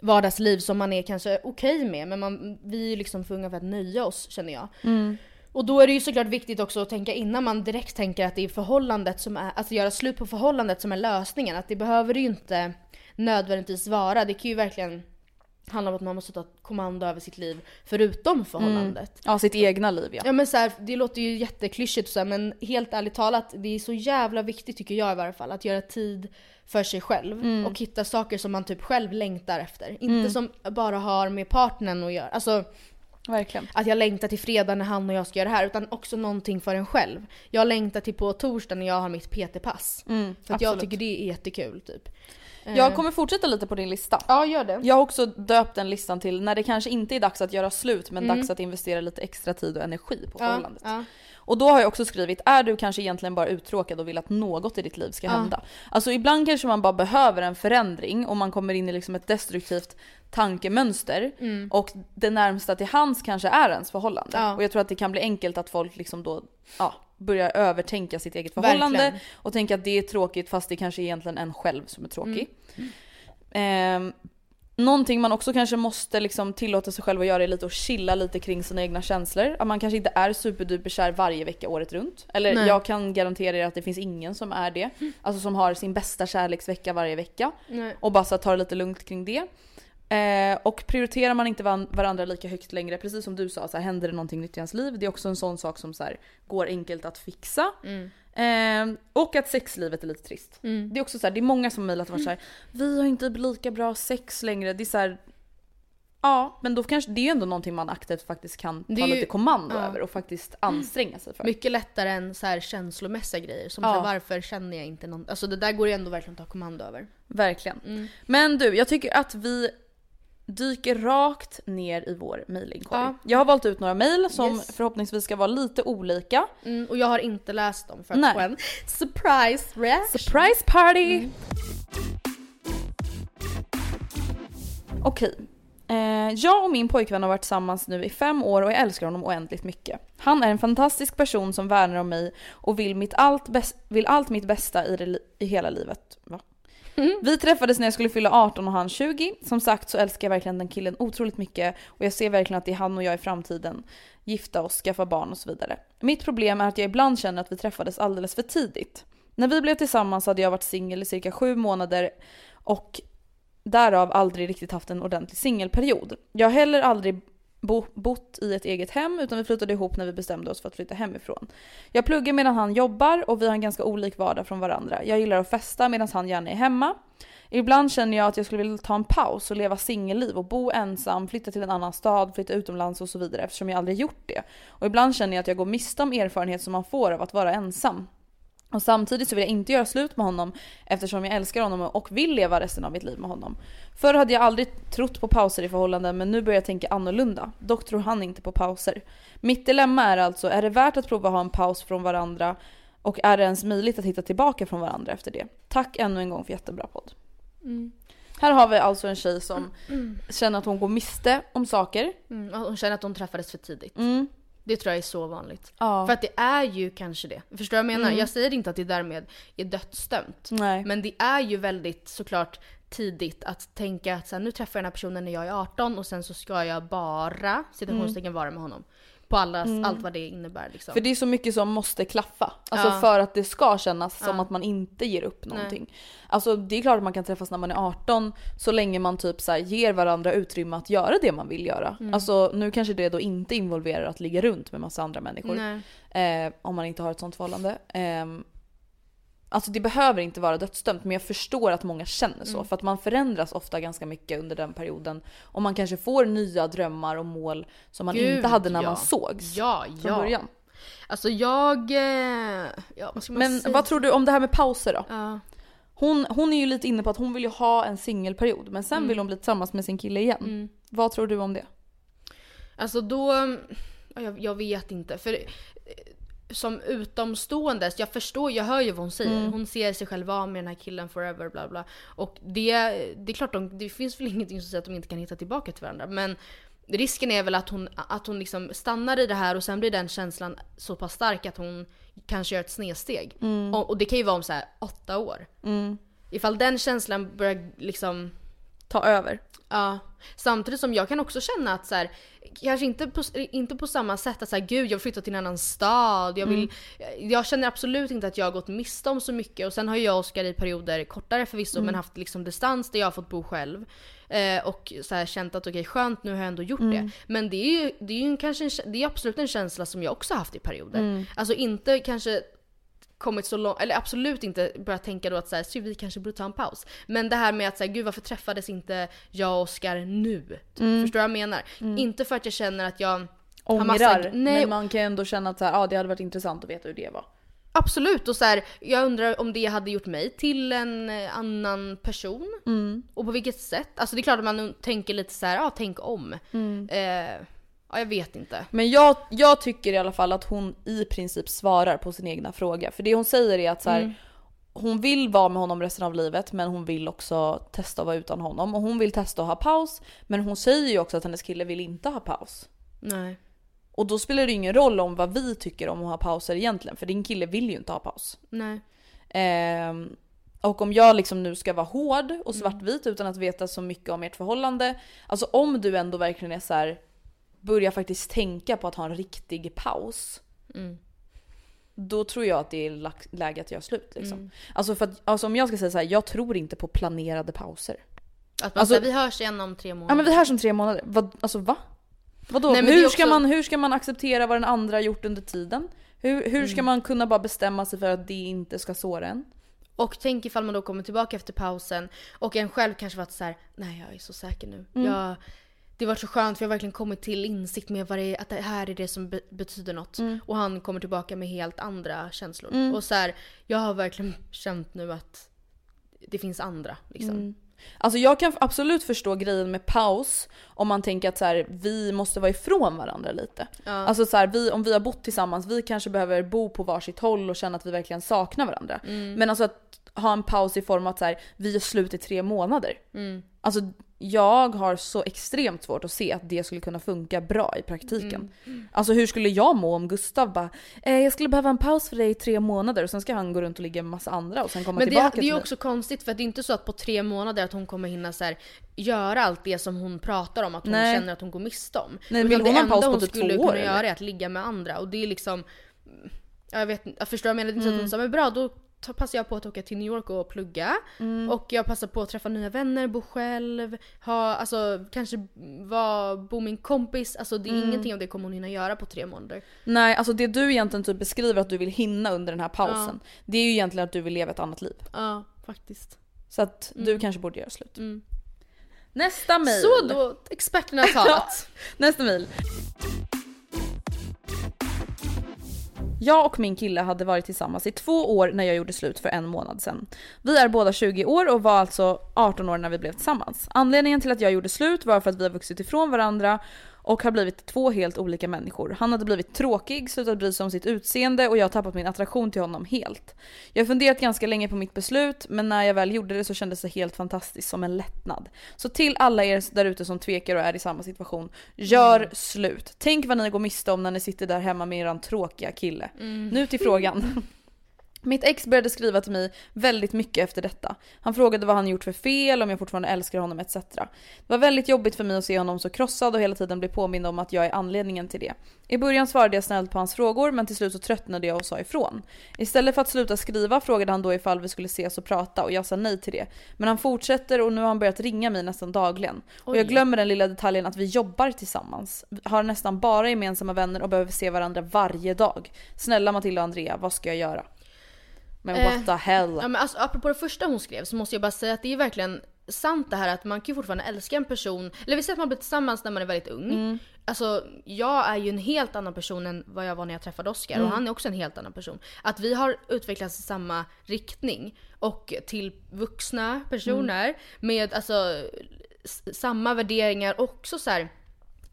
vardagsliv som man är kanske okej med men man, vi är ju liksom för unga för att nöja oss känner jag. Och då är det ju såklart viktigt också att tänka innan man direkt tänker att det är förhållandet som är, alltså göra slut på förhållandet som är lösningen. Att det behöver det ju inte nödvändigtvis vara. Det kan ju verkligen handla om att man måste ta kommando över sitt liv förutom förhållandet. Ja, sitt egna liv ja. Ja men så här, det låter ju jätteklyschigt så här, men helt ärligt talat, det är så jävla viktigt tycker jag i varje fall, att göra tid för sig själv och hitta saker som man typ själv längtar efter. Inte som bara har med partnern att göra. Alltså Verkligen. att jag längtar till fredag när han och jag ska göra det här, utan också någonting för en själv. Jag längtar till på torsdag när jag har mitt PT-pass. för att jag absolut. tycker det är jättekul typ. Jag kommer fortsätta lite på din lista. Ja, gör det. Jag har också döpt den listan till när det kanske inte är dags att göra slut men Mm. dags att investera lite extra tid och energi på Ja, förhållandet. ja. Och då har jag också skrivit, är du kanske egentligen bara uttråkad och vill att något i ditt liv ska hända? Alltså ibland kanske man bara behöver en förändring och man kommer in i liksom ett destruktivt tankemönster Mm. och det närmsta till hands kanske är ens förhållande. Ja. Och jag tror att det kan bli enkelt att folk liksom då ja, börjar övertänka sitt eget förhållande Verkligen. och tänka att det är tråkigt fast det kanske är egentligen en själv som är tråkig. Mm. Ehm, Någonting man också kanske måste liksom tillåta sig själv att göra är lite att chilla lite kring sina egna känslor. Att man kanske inte är superduper kär varje vecka året runt. Eller Nej. jag kan garantera er att det finns ingen som är det. Alltså som har sin bästa kärleksvecka varje vecka. Nej. Och bara så att ta det lite lugnt kring det. Eh, och prioriterar man inte varandra lika högt längre, precis som du sa, så här, händer det någonting nytt i ens liv. Det är också en sån sak som så här, går enkelt att fixa. Eh, och att sexlivet är lite trist. Det är också så här, det är många som mejlat och varit så här, vi har inte lika bra sex längre. Det är så Ja, men då kanske det är ju ändå någonting man aktivt faktiskt kan ta ju- lite kommando ja. över och faktiskt anstränga sig för. Mycket lättare än så här känslomässiga grejer. Som Ja. så här, varför känner jag inte någon... Alltså det där går ju ändå verkligen att ta kommando över. Verkligen. Mm. Men du, jag tycker att vi dyker rakt ner i vår mailinkorg. Ja. Jag har valt ut några mejl som Yes. förhoppningsvis ska vara lite olika. Mm, och jag har inte läst dem för att Nej. få en surprise reaction. Surprise party! Okej. Eh, jag och min pojkvän har varit tillsammans nu i fem år och jag älskar honom oändligt mycket. Han är en fantastisk person som värnar om mig och vill, mitt allt, bäst, vill allt mitt bästa i, det, i hela livet. Va? Mm. Vi träffades när jag skulle fylla 18 och han 20. Som sagt så älskar jag verkligen den killen otroligt mycket och jag ser verkligen att det är han och jag i framtiden. Gifta oss, skaffa barn och så vidare. Mitt problem är att jag ibland känner att vi träffades alldeles för tidigt. När vi blev tillsammans hade jag varit singel i cirka sju månader och därav aldrig riktigt haft en ordentlig singelperiod. Jag har heller aldrig bo, bott i ett eget hem utan vi flyttade ihop när vi bestämde oss för att flytta hemifrån. Jag pluggar medan han jobbar och vi har en ganska olik vardag från varandra. Jag gillar att festa medan han gärna är hemma. Ibland känner jag att jag skulle vilja ta en paus och leva singelliv och bo ensam, flytta till en annan stad, flytta utomlands och så vidare eftersom jag aldrig gjort det. Och ibland känner jag att jag går miste om erfarenhet som man får av att vara ensam. Och samtidigt så vill jag inte göra slut med honom eftersom jag älskar honom och vill leva resten av mitt liv med honom. Förr hade jag aldrig trott på pauser i förhållanden men nu börjar jag tänka annorlunda. Dock tror han inte på pauser. Mitt dilemma är alltså, är det värt att prova att ha en paus från varandra och är det ens möjligt att hitta tillbaka från varandra efter det? Tack ännu en gång för jättebra podd. Här har vi alltså en tjej som känner att hon går miste om saker. Mm, och hon känner att hon träffades för tidigt. Mm. Det tror jag är så vanligt. Ja. För att det är ju kanske det. Förstår du vad jag menar? Mm. Jag säger inte att det därmed är dödsdömt. Nej. Men det är ju väldigt såklart tidigt att tänka att så här, nu träffar jag den här personen när jag är 18 och sen så ska jag bara citationstecken vara med honom. På alla, allt vad det innebär liksom. Mm. För det är så mycket som måste klaffa. Alltså Ja. för att det ska kännas som Ja. att man inte ger upp någonting. Alltså det är klart att man kan träffas när man är 18 så länge man typ så ger varandra utrymme att göra det man vill göra. Mm. Alltså nu kanske det då inte involverar att ligga runt med massa andra människor. Nej. Eh, om man inte har ett sånt förhållande. Ehm, Alltså det behöver inte vara dödsdömt men jag förstår att många känner så. Mm. För att man förändras ofta ganska mycket under den perioden. Och man kanske får nya drömmar och mål som man Gud, inte hade när ja. man sågs Ja, från ja. början. Alltså jag... eh, Ja, vad Men säga? vad tror du om det här med pauser då? Ja. Hon, hon är ju lite inne på att hon vill ju ha en singelperiod men sen Mm. vill hon bli tillsammans med sin kille igen. Vad tror du om det? Alltså då... ja, Jag, jag vet inte. För eh, som utomstående, jag förstår, jag hör ju vad hon säger. Mm. Hon ser sig själv vara med den här killen forever bla bla. Och det, det är klart, de, det finns väl ingenting som säger att de inte kan hitta tillbaka till varandra. Men risken är väl att hon, att hon liksom stannar i det här och sen blir den känslan så pass stark att hon kanske gör ett snedsteg. Mm. Och, och det kan ju vara om så här åtta år. Ifall den känslan börjar liksom Ta över. Ja. Samtidigt som jag kan också känna att så här, kanske inte på, inte på samma sätt att här, gud jag vill flytta till en annan stad. Jag, vill, jag känner absolut inte att jag har gått miste om så mycket. Och sen har jag och Oskar i perioder, kortare förvisso, men haft liksom distans där jag har fått bo själv. Eh, och så här, känt att okej skönt nu har jag ändå gjort det. Men det är ju, det är ju kanske en, det är absolut en känsla som jag också haft i perioder. Alltså inte kanske kommit så långt, eller absolut inte börjat tänka då att så här, "Sy, vi kanske borde ta en paus. Men det här med att säga gud varför träffades inte jag och Oskar nu? Typ. Förstår du vad jag menar? Inte för att jag känner att jag Ångrar. massa, nej, Men man kan ju ändå känna att så här, ah, det hade varit intressant att veta hur det var. absolut. Och så här, jag undrar om det hade gjort mig till en eh, annan person. Och på vilket sätt? Alltså det är klart att man tänker lite så här, ja tänk om. Eh, ja jag vet inte. Men jag, jag tycker i alla fall att hon i princip svarar på sin egna fråga. För det hon säger är att så här, hon vill vara med honom resten av livet men hon vill också testa att vara utan honom. Och hon vill testa att ha paus. Men hon säger ju också att hennes kille vill inte ha paus. Nej. Och då spelar det ingen roll om vad vi tycker om att ha pauser egentligen. För din kille vill ju inte ha paus. Nej. Ehm, och om jag liksom nu ska vara hård och svartvit utan att veta så mycket om ert förhållande. Alltså om du ändå verkligen är så här, börjar faktiskt tänka på att ha en riktig paus. Då tror jag att det är läge att göra slut liksom. Alltså för att, alltså om jag ska säga så här, jag tror inte på planerade pauser. Att man Alltså- säger vi hörs igen om tre månader. Ja men vi hörs om tre månader. Vad, alltså va? Vadå? Nej, hur, är ska också- man, hur ska man acceptera vad den andra har gjort under tiden? Hur, hur ska man kunna bara bestämma sig för att det inte ska såra en? Och tänk ifall man då kommer tillbaka efter pausen och en själv kanske varit så här: nej jag är så säker nu. Mm. Jag, det varit så skönt för jag har verkligen kommit till insikt med vad det är, att det här är det som be- betyder något. Mm. Och han kommer tillbaka med helt andra känslor. Och så här, jag har verkligen känt nu att det finns andra liksom. Mm. Alltså jag kan absolut förstå grejen med paus om man tänker att så här, vi måste vara ifrån varandra lite. Alltså så här, vi, om vi har bott tillsammans, vi kanske behöver bo på varsitt håll och känna att vi verkligen saknar varandra. Men alltså att ha en paus i form av att så här, vi är slut i tre månader. Alltså jag har så extremt svårt att se att det skulle kunna funka bra i praktiken. Alltså hur skulle jag må om Gustav bara eh, “jag skulle behöva en paus för dig i tre månader” och sen ska han gå runt och ligga med massa andra och sen komma Men det, tillbaka det är till ju också konstigt för det är inte så att på tre månader att hon kommer hinna så här, göra allt det som hon pratar om att hon Nej. känner att hon går miste om. Nej, vill hon det ha en paus enda på hon typ skulle två år, kunna eller? göra är att ligga med andra och det är liksom... ja, Jag vet inte, jag förstår jag menar. Det är inte så att Mm. hon sa men bra då passar jag på att åka till New York och plugga. Mm. Och jag passar på att träffa nya vänner, bo själv, ha, alltså kanske vara, bo en kompis. Alltså det är Mm. ingenting av det kommer hon hinna göra på tre månader. Nej, alltså det du egentligen typ beskriver att du vill hinna under den här pausen. Det är ju egentligen att du vill leva ett annat liv. Ja, faktiskt. Så att du kanske borde göra slut. Mm. Nästa mail. Så då, experterna har talat. Nästa mail. Jag och min kille hade varit tillsammans i två år när jag gjorde slut för en månad sedan. Vi är båda 20 år och var alltså 18 år när vi blev tillsammans. Anledningen till att jag gjorde slut var för att vi har vuxit ifrån varandra och har blivit två helt olika människor. Han hade blivit tråkig, slutat bry sig om sitt utseende och jag har tappat min attraktion till honom helt. Jag har funderat ganska länge på mitt beslut men när jag väl gjorde det så kändes det helt fantastiskt som en lättnad. Så till alla er där ute som tvekar och är i samma situation, gör slut. Tänk vad ni går miste om när ni sitter där hemma med eran tråkiga kille. Nu till frågan. Mitt ex började skriva till mig väldigt mycket efter detta. Han frågade vad han gjort för fel, om jag fortfarande älskar honom etc. Det var väldigt jobbigt för mig att se honom så krossad och hela tiden bli påmind om att jag är anledningen till det. I början svarade jag snällt på hans frågor men till slut så tröttnade jag och sa ifrån. Istället för att sluta skriva frågade han då ifall vi skulle ses och prata och jag sa nej till det. Men han fortsätter och nu har han börjat ringa mig nästan dagligen. Och jag Oj. glömmer den lilla detaljen att vi jobbar tillsammans. Har nästan bara gemensamma vänner och behöver se varandra varje dag. Snälla Matilda och Andrea, vad ska jag göra? Men Eh, what the hell? Ja, men alltså, apropå det första hon skrev så måste jag bara säga att det är verkligen sant det här att man kan ju fortfarande älska en person, eller vi säger att man blir tillsammans när man är väldigt ung. Mm. Alltså jag är ju en helt annan person än vad jag var när jag träffade Oscar Mm. och han är också en helt annan person. Att vi har utvecklats i samma riktning och till vuxna personer Mm. med alltså samma värderingar också så här.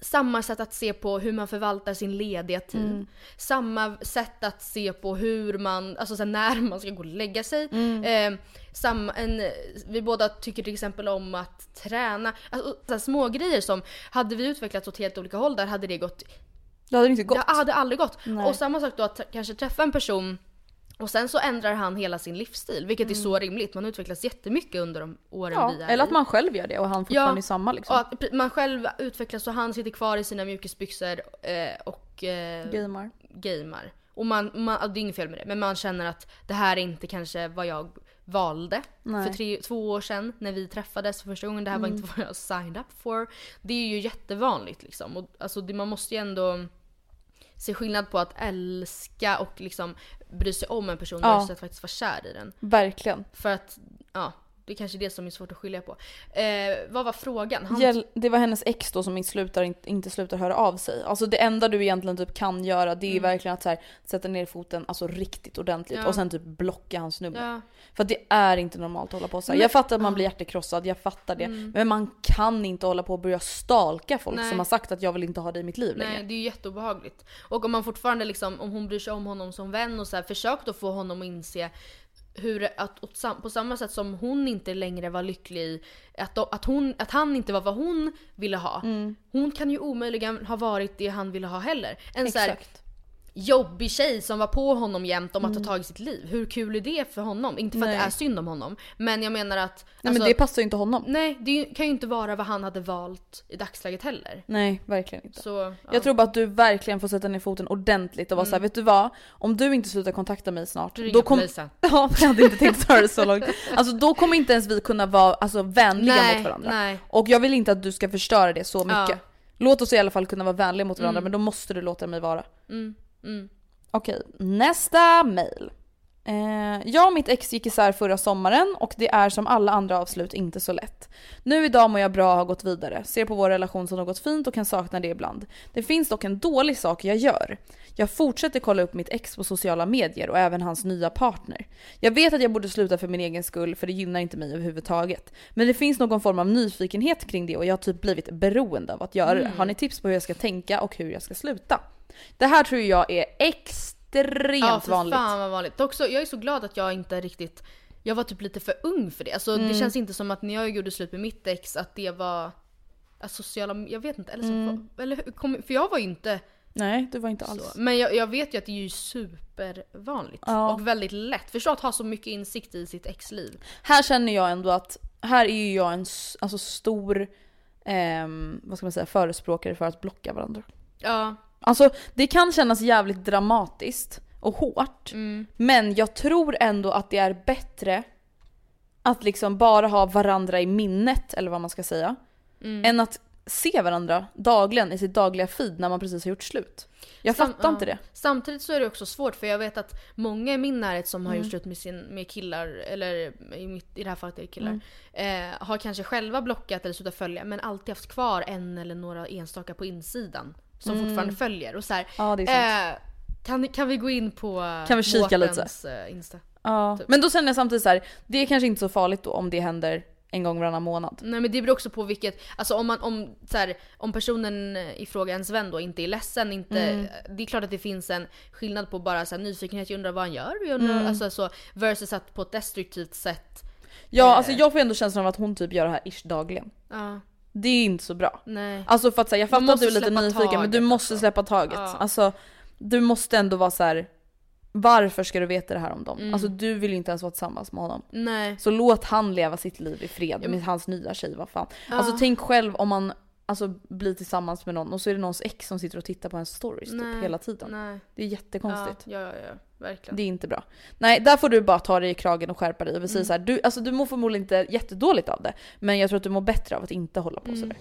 Samma sätt att se på hur man förvaltar sin lediga tid. Mm. Samma sätt att se på hur man, alltså när man ska gå och lägga sig. Mm. Eh, samma, en, vi båda tycker till exempel om att träna. Alltså, så små grejer som, hade vi utvecklats åt helt olika håll där hade det gått Det hade inte gått. det hade aldrig gått. Nej. Och samma sak då att kanske träffa en person och sen så ändrar han hela sin livsstil, vilket är så rimligt. Man utvecklas jättemycket under de åren Mm. Ja, vi är eller att man själv gör det och han fortfarande är samma liksom. Pre- man själv utvecklas och han sitter kvar i sina mjukisbyxor eh, och eh, Gamar. gamer. Och man, man, det är inget fel med det, men man känner att det här är inte kanske vad jag valde Nej. för tre, två år sedan när vi träffades för första gången. Det här var Mm. inte vad jag signed up for. Det är ju jättevanligt liksom. Och, alltså, det, man måste ju ändå se skillnad på att älska och liksom bry sig om en person Ja. versus att faktiskt vara kär i den. Verkligen. För att, ja, det är kanske det som är svårt att skilja på. Eh, vad var frågan? Han, Det var hennes ex då som inte slutar, inte, inte slutar höra av sig. Alltså det enda du egentligen typ kan göra det är verkligen att här, sätta ner foten alltså riktigt ordentligt Mm. Ja. och sen typ blocka hans nummer. Ja. För att det är inte normalt att hålla på så här. Jag fattar att man blir hjärtekrossad, jag fattar det. Mm. Men man kan inte hålla på och börja stalka folk Nej. som har sagt att jag vill inte ha dig i mitt liv Nej, längre. det är ju jätteobehagligt. Och om man fortfarande liksom, om hon bryr sig om honom som vän och så här, försök då få honom att inse hur, att, sam- på samma sätt som hon inte längre var lycklig i att, att, hon, att han inte var vad hon ville ha. Mm. Hon kan ju omöjligen ha varit det han ville ha heller. En så här, Exakt. Jobbig tjej som var på honom jämt om att Mm. ta tag i sitt liv. Hur kul är det för honom? Inte för att det är synd om honom. Men jag menar att... Nej men alltså, det passar ju inte honom. Nej, det kan ju inte vara vad han hade valt i dagsläget heller. Nej, verkligen inte. Så, ja. Jag tror bara att du verkligen får sätta ner foten ordentligt och vara såhär, vet du vad? Om du inte slutar kontakta mig snart, Ringa då kommer... polisen. Ja, jag hade inte tänkt ta det så långt. Alltså då kommer inte ens vi kunna vara alltså, vänliga Nej, mot varandra. nej. Och jag vill inte att du ska förstöra det så mycket. Ja. Låt oss i alla fall kunna vara vänliga mot varandra, Mm. men då måste du låta mig vara. Mm. Okej, nästa mail. Eh, jag och mitt ex gick isär förra sommaren och det är som alla andra avslut inte så lätt. Nu idag mår jag bra och har gått vidare. Ser på vår relation som något fint och kan sakna det ibland. Det finns dock en dålig sak jag gör. Jag fortsätter kolla upp mitt ex på sociala medier och även hans nya partner. Jag vet att jag borde sluta för min egen skull för det gynnar inte mig överhuvudtaget. Men det finns någon form av nyfikenhet kring det och jag har typ blivit beroende av att göra det. Mm. Har ni tips på hur jag ska tänka och hur jag ska sluta? Det här tror jag är extremt Ja, för vanligt. fan vad vanligt. Också, jag är så glad att jag inte riktigt... Jag var typ lite för ung för det. Alltså, Mm. Det känns inte som att när jag gjorde slut med mitt ex att det var... Alltså, sociala... Jag vet inte. Eller så, Mm. eller, kom, för jag var ju inte Nej, det var inte alls. så. Men jag, jag vet ju att det är ju supervanligt. Ja. Och väldigt lätt. Förstå att ha så mycket insikt i sitt exliv. Här känner jag ändå att, här är ju jag en alltså, stor, ehm, vad ska man säga, förespråkare för att blocka varandra. Ja. Alltså det kan kännas jävligt dramatiskt och hårt. Mm. Men jag tror ändå att det är bättre att liksom bara ha varandra i minnet, eller vad man ska säga, Mm. än att se varandra dagligen i sitt dagliga feed när man precis har gjort slut. Jag Sam- fattar ja. inte det. Samtidigt så är det också svårt för jag vet att många i min närhet som har Mm. gjort slut med, sin, med killar, eller i, mitt, i det här fallet är det killar, Mm. eh, har kanske själva blockat eller slutat följa men alltid haft kvar en eller några enstaka på insidan som Mm. fortfarande följer. Och så här, Ja, eh, kan, kan vi gå in på Kan vi kika lite? Eh, Insta? Ja. typ. Men då känner jag samtidigt så här, det är kanske inte så farligt då om det händer en gång varannan månad. Nej men det beror också på vilket, alltså om man, om, så här, om personen i fråga, ens vän då, inte är ledsen, inte, Mm. det är klart att det finns en skillnad på bara så här, nyfikenhet, jag undrar vad han gör, jag undrar, Mm. alltså så, versus att på ett destruktivt sätt. Ja, eh, alltså jag får ändå känslan av att hon typ gör det här ish dagligen. Ja, Det är inte så bra. nej. Alltså för att säga, jag fattar att du är lite nyfiken men du taget, måste alltså. släppa taget. Ja. Alltså du måste ändå vara så här. varför ska du veta det här om dem? Mm. Alltså du vill ju inte ens vara tillsammans med honom. Nej. Så låt han leva sitt liv i fred med hans nya tjej, vad fan. Ja. Alltså tänk själv om man alltså, blir tillsammans med någon och så är det någons ex som sitter och tittar på ens stories Nej. typ hela tiden. Nej. Det är jättekonstigt. Ja, ja, ja, verkligen. Det är inte bra. Nej, där får du bara ta dig i kragen och skärpa dig. Mm. säga så här, du, alltså, du mår förmodligen inte jättedåligt av det, men jag tror att du mår bättre av att inte hålla på Mm. sådär.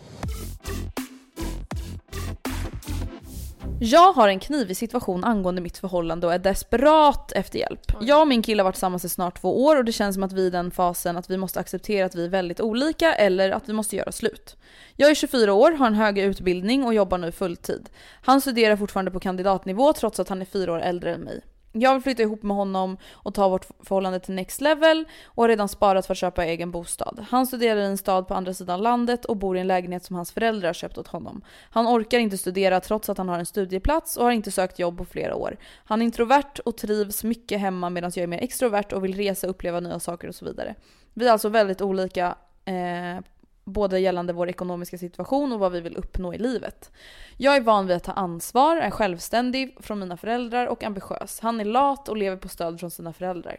Jag har en knivig situation angående mitt förhållande och är desperat efter hjälp. Jag och min kille har varit tillsammans i snart två år och det känns som att vi är i den fasen att vi måste acceptera att vi är väldigt olika eller att vi måste göra slut. Jag är 24 år, har en högre utbildning och jobbar nu fulltid. Han studerar fortfarande på kandidatnivå trots att han är fyra år äldre än mig. Jag vill flytta ihop med honom och ta vårt förhållande till next level och har redan sparat för att köpa egen bostad. Han studerar i en stad på andra sidan landet och bor i en lägenhet som hans föräldrar har köpt åt honom. Han orkar inte studera trots att han har en studieplats och har inte sökt jobb på flera år. Han är introvert och trivs mycket hemma medan jag är mer extrovert och vill resa, uppleva nya saker och så vidare. Vi är alltså väldigt olika eh, både gällande vår ekonomiska situation och vad vi vill uppnå i livet. Jag är van vid att ta ansvar, är självständig från mina föräldrar och ambitiös. Han är lat och lever på stöd från sina föräldrar.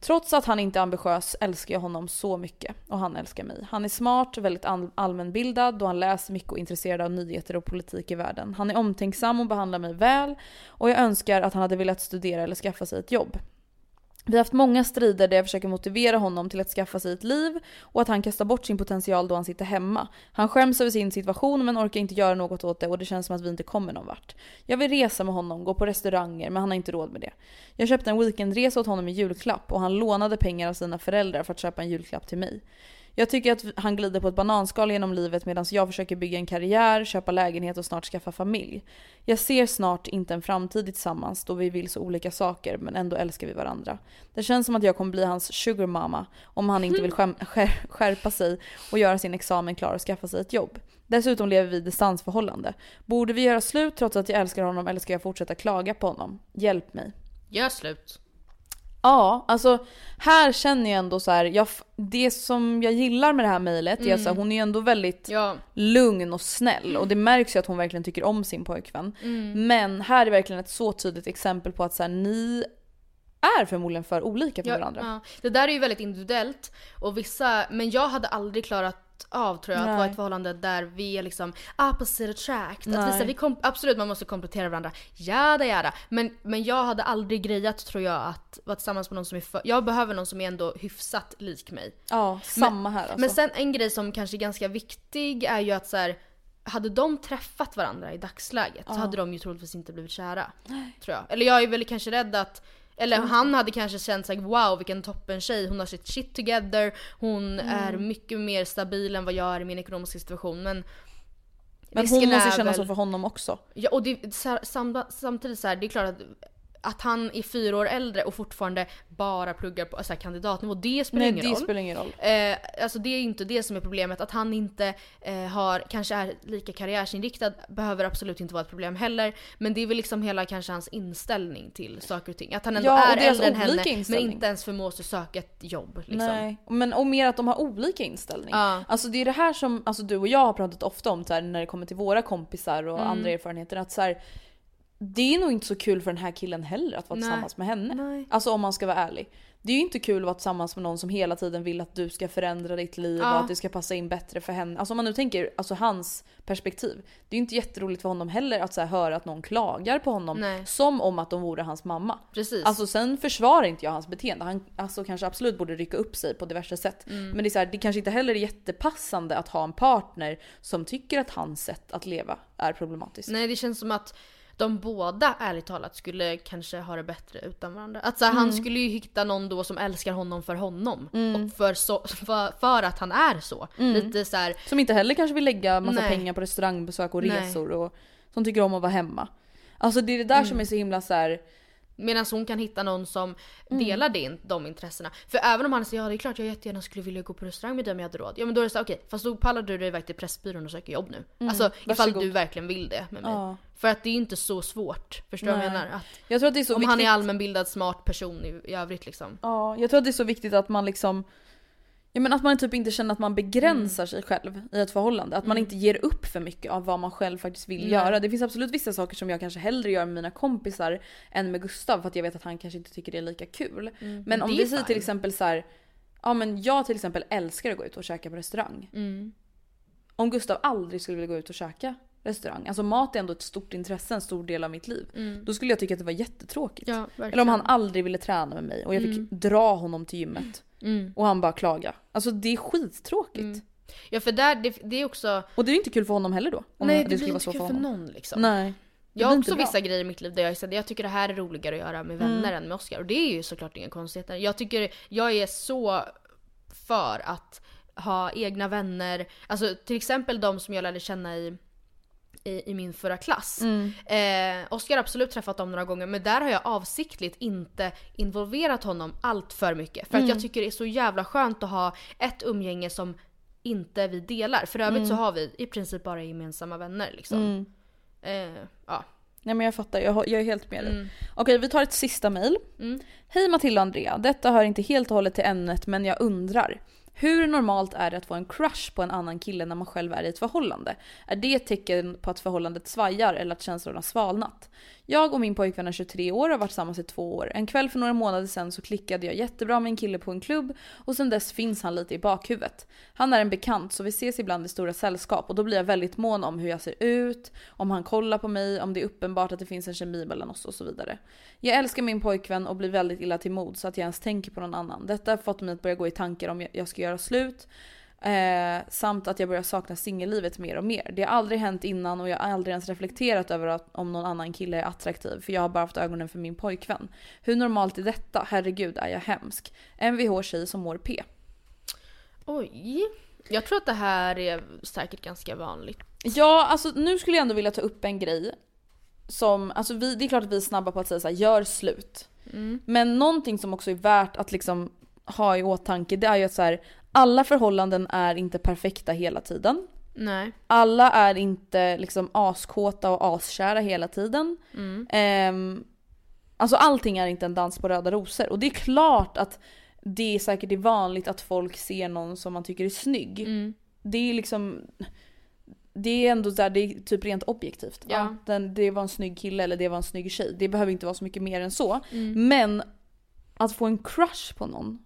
Trots att han inte är ambitiös älskar jag honom så mycket och han älskar mig. Han är smart, väldigt all- allmänbildad och han läser mycket och är intresserad av nyheter och politik i världen. Han är omtänksam och behandlar mig väl och jag önskar att han hade velat studera eller skaffa sig ett jobb. Vi har haft många strider där jag försöker motivera honom till att skaffa sig ett liv och att han kastar bort sin potential då han sitter hemma. Han skäms över sin situation men orkar inte göra något åt det och det känns som att vi inte kommer någon vart. Jag vill resa med honom, gå på restauranger men han har inte råd med det. Jag köpte en weekendresa åt honom i julklapp och han lånade pengar av sina föräldrar för att köpa en julklapp till mig. Jag tycker att han glider på ett bananskal genom livet medan jag försöker bygga en karriär, köpa lägenhet och snart skaffa familj. Jag ser snart inte en framtid tillsammans då vi vill så olika saker men ändå älskar vi varandra. Det känns som att jag kommer bli hans sugar mama om han inte vill skärpa sig och göra sin examen klar och skaffa sig ett jobb. Dessutom lever vi i distansförhållande. Borde vi göra slut trots att jag älskar honom eller ska jag fortsätta klaga på honom? Hjälp mig. Gör slut. Ja, alltså här känner jag ändå så här, jag, det som jag gillar med det här mejlet är att här, hon är ändå väldigt Ja. lugn och snäll och det märks ju att hon verkligen tycker om sin pojkvän. Men här är verkligen ett så tydligt exempel på att så här, ni är förmodligen för olika för Ja, varandra. ja. Det där är ju väldigt individuellt och vissa, men jag hade aldrig klarat av tror jag att Nej. vara i ett förhållande där vi är liksom opposite attract. Att vi, så här, Nej. vi kom, absolut man måste komplettera varandra, jada jada. Men, men jag hade aldrig grejat tror jag att vara tillsammans med någon som är för, jag behöver någon som är ändå hyfsat lik mig. Ja, samma här alltså. Men sen en grej som kanske är ganska viktig är ju att så här, hade de träffat varandra i dagsläget så hade de ju troligtvis inte blivit kära. Tror jag. Eller jag är väl kanske rädd att eller han hade kanske känt såhär wow vilken toppen tjej, hon har sitt shit together, hon Mm. är mycket mer stabil än vad jag är i min ekonomiska situation. Men, men hon måste känna väl- så för honom också. Ja och det, så här, sam, samtidigt så här, det är klart att att han är fyra år äldre och fortfarande bara pluggar på så här, kandidatnivå, det spelar Nej ingen det roll. spelar ingen roll. Eh, alltså det är inte det som är problemet. Att han inte eh, har, kanske är lika karriärsinriktad behöver absolut inte vara ett problem heller. Men det är väl liksom hela kanske hans inställning till saker och ting. Att han ändå Ja, är äldre än henne men inte ens förmår sig söka ett jobb. Liksom. Nej, men, och mer att de har olika inställning. Ja. Alltså det är det här som alltså, du och jag har pratat ofta om här, när det kommer till våra kompisar och Mm. andra erfarenheter. Att så här, det är nog inte så kul för den här killen heller att vara Nej. tillsammans med henne. Nej. Alltså om man ska vara ärlig. Det är ju inte kul att vara tillsammans med någon som hela tiden vill att du ska förändra ditt liv Ja. och att det ska passa in bättre för henne. Alltså om man nu tänker alltså hans perspektiv. Det är ju inte jätteroligt för honom heller att så här, höra att någon klagar på honom Nej. som om att de vore hans mamma. Precis. Alltså sen försvarar inte jag hans beteende. Han alltså, kanske absolut borde rycka upp sig på diverse sätt. Mm. Men det är, så här, det kanske inte heller är jättepassande att ha en partner som tycker att hans sätt att leva är problematiskt. Nej det känns som att de båda ärligt talat skulle kanske ha det bättre utan varandra. Att så här, Mm. han skulle ju hitta någon då som älskar honom för honom. Och för, så, för, för att han är så. Lite så här, Som inte heller kanske vill lägga massa Nej. pengar på restaurangbesök och Nej. resor och som tycker om att vara hemma. Alltså det är det där Mm. som är så himla så här. Medan hon kan hitta någon som Mm. delar din, de intressena. För även om han säger ja det är klart jag jättegärna skulle vilja gå på restaurang med dig om jag hade råd. Ja men då är det så här, okej fast då pallar du dig iväg till Pressbyrån och söker jobb nu. Alltså ifall Mm. varsågod. du verkligen vill det med mig. Ja. För att det är inte så svårt. Förstår du vad jag menar? Att Jag tror att det är så om viktigt. han är allmänbildad smart person i, i övrigt liksom. Ja, jag tror att det är så viktigt att man liksom Ja men att man typ inte känner att man begränsar Mm. sig själv i ett förhållande. Att man inte ger upp för mycket av vad man själv faktiskt vill Nej. göra. Det finns absolut vissa saker som jag kanske hellre gör med mina kompisar än med Gustav för att jag vet att han kanske inte tycker det är lika kul. Men om Mm. Det är vi säger till exempel så här. Ja men jag till exempel älskar att gå ut och käka på restaurang. Mm. Om Gustav aldrig skulle vilja gå ut och käka restaurang, alltså mat är ändå ett stort intresse, en stor del av mitt liv. Då skulle jag tycka att det var jättetråkigt. Mm. Ja. Eller om han aldrig ville träna med mig och jag fick dra honom till gymmet. Mm. Och han bara klaga. Alltså det är skittråkigt. Ja för där, det, det är också... Och det är inte kul för honom heller då. Om nej det, det, skulle vara inte så för för någon liksom. Nej. Jag har också inte bra. vissa grejer i mitt liv där jag säger jag tycker det här är roligare att göra med Mm. vänner än med Oscar. Och det är ju såklart inga konstigheter. Jag tycker, jag är så för att ha egna vänner. Alltså till exempel de som jag lärde känna i i, i min förra klass. Mm. Eh, Oskar har absolut träffat dem några gånger men där har jag avsiktligt inte involverat honom allt för mycket. För Mm. att jag tycker det är så jävla skönt att ha ett umgänge som inte vi delar. För övrigt så Mm. har vi i princip bara gemensamma vänner liksom. Eh, ja. Nej men jag fattar, jag, jag är helt med dig. Mm. Okej vi tar ett sista mail. Hej Matilda och Andrea, detta hör inte helt och hållet till ämnet men jag undrar. Hur normalt är det att få en crush på en annan kille när man själv är i ett förhållande? Är det ett tecken på att förhållandet svajar eller att känslorna svalnat? Jag och min pojkvän är 23 år och har varit tillsammans i två år. En kväll för några månader sedan så klickade jag jättebra med en kille på en klubb och sen dess finns han lite i bakhuvudet. Han är en bekant så vi ses ibland i stora sällskap och då blir jag väldigt mån om hur jag ser ut, om han kollar på mig, om det är uppenbart att det finns en kemi mellan oss och så vidare. Jag älskar min pojkvän och blir väldigt illa till mod så att jag ens tänker på någon annan. Detta har fått mig att börja gå i tankar om jag- jag ska göra slut. Eh, samt att jag börjar sakna singellivet mer och mer. Det har aldrig hänt innan och jag har aldrig ens reflekterat över att, om någon annan kille är attraktiv för jag har bara haft ögonen för min pojkvän. Hur normalt är detta? Herregud är jag hemsk. Mvh tjej som mår P. Oj. Jag tror att det här är säkert ganska vanligt. Ja, alltså nu skulle jag ändå vilja ta upp en grej. Som, alltså vi, det är klart att vi är snabba på att säga så här, gör slut. Men någonting som också är värt att liksom ha i åtanke det är ju att så här, alla förhållanden är inte perfekta hela tiden. Nej. Alla är inte liksom askåta och askära hela tiden. Ehm, alltså allting är inte en dans på röda rosor. Och det är klart att det är säkert är vanligt att folk ser någon som man tycker är snygg. Det är liksom... Det är ändå här, det är typ rent objektivt. Ja. den, det var en snygg kille eller det var en snygg tjej. Det behöver inte vara så mycket mer än så. Men att få en crush på någon.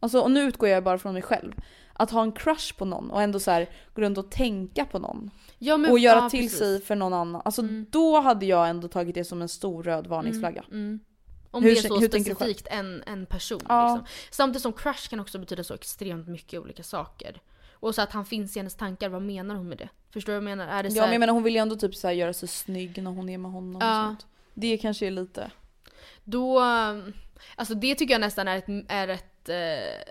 Alltså och nu utgår jag bara från mig själv. Att ha en crush på någon och ändå så här gå runt och tänka på någon. Ja, men, och göra ja, till precis. sig för någon annan. Alltså då hade jag ändå tagit det som en stor röd varningsflagga. Om Hur det är så hur specifikt en, en person. Ja. Liksom. Samtidigt som crush kan också betyda så extremt mycket olika saker. Och så att han finns i hennes tankar, vad menar hon med det? Förstår du vad jag menar? Är det så Ja här, men jag menar hon vill ju ändå typ så göra sig snygg när hon är med honom Ja. och sånt. Det kanske är lite... Då, alltså det tycker jag nästan är ett, är ett eh,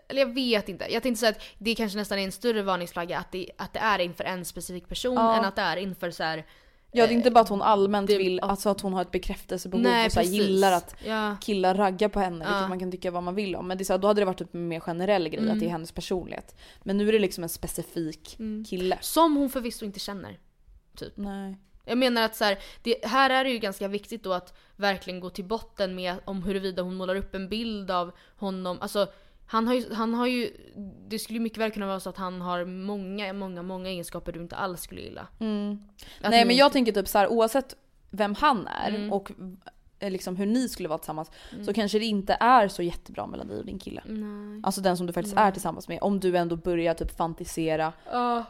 eller jag vet inte. Jag tänkte säga att det kanske nästan är en större varningsflagga att det, att det är inför en specifik person Ja. än att det är inför så här. Ja det är inte bara att hon allmänt det- vill, alltså att hon har ett bekräftelsebehov Nej, och så här, gillar att Ja. killar raggar på henne, Ja. vilket man kan tycka vad man vill om. Men det är så här, då hade det varit typ en mer generell grej, Mm. att det är hennes personlighet. Men nu är det liksom en specifik kille. Som hon förvisso inte känner. Nej. Jag menar att så här, det, här är det ju ganska viktigt då att verkligen gå till botten med om huruvida hon målar upp en bild av honom. Alltså han har ju, han har ju det skulle mycket väl kunna vara så att han har många, många, många egenskaper du inte alls skulle gilla. Mm. Nej hon- men jag tänker typ så här, oavsett vem han är Mm. och eh, liksom hur ni skulle vara tillsammans så kanske det inte är så jättebra mellan dig och din kille. Nej. Alltså den som du faktiskt är tillsammans med. Om du ändå börjar typ fantisera Ja,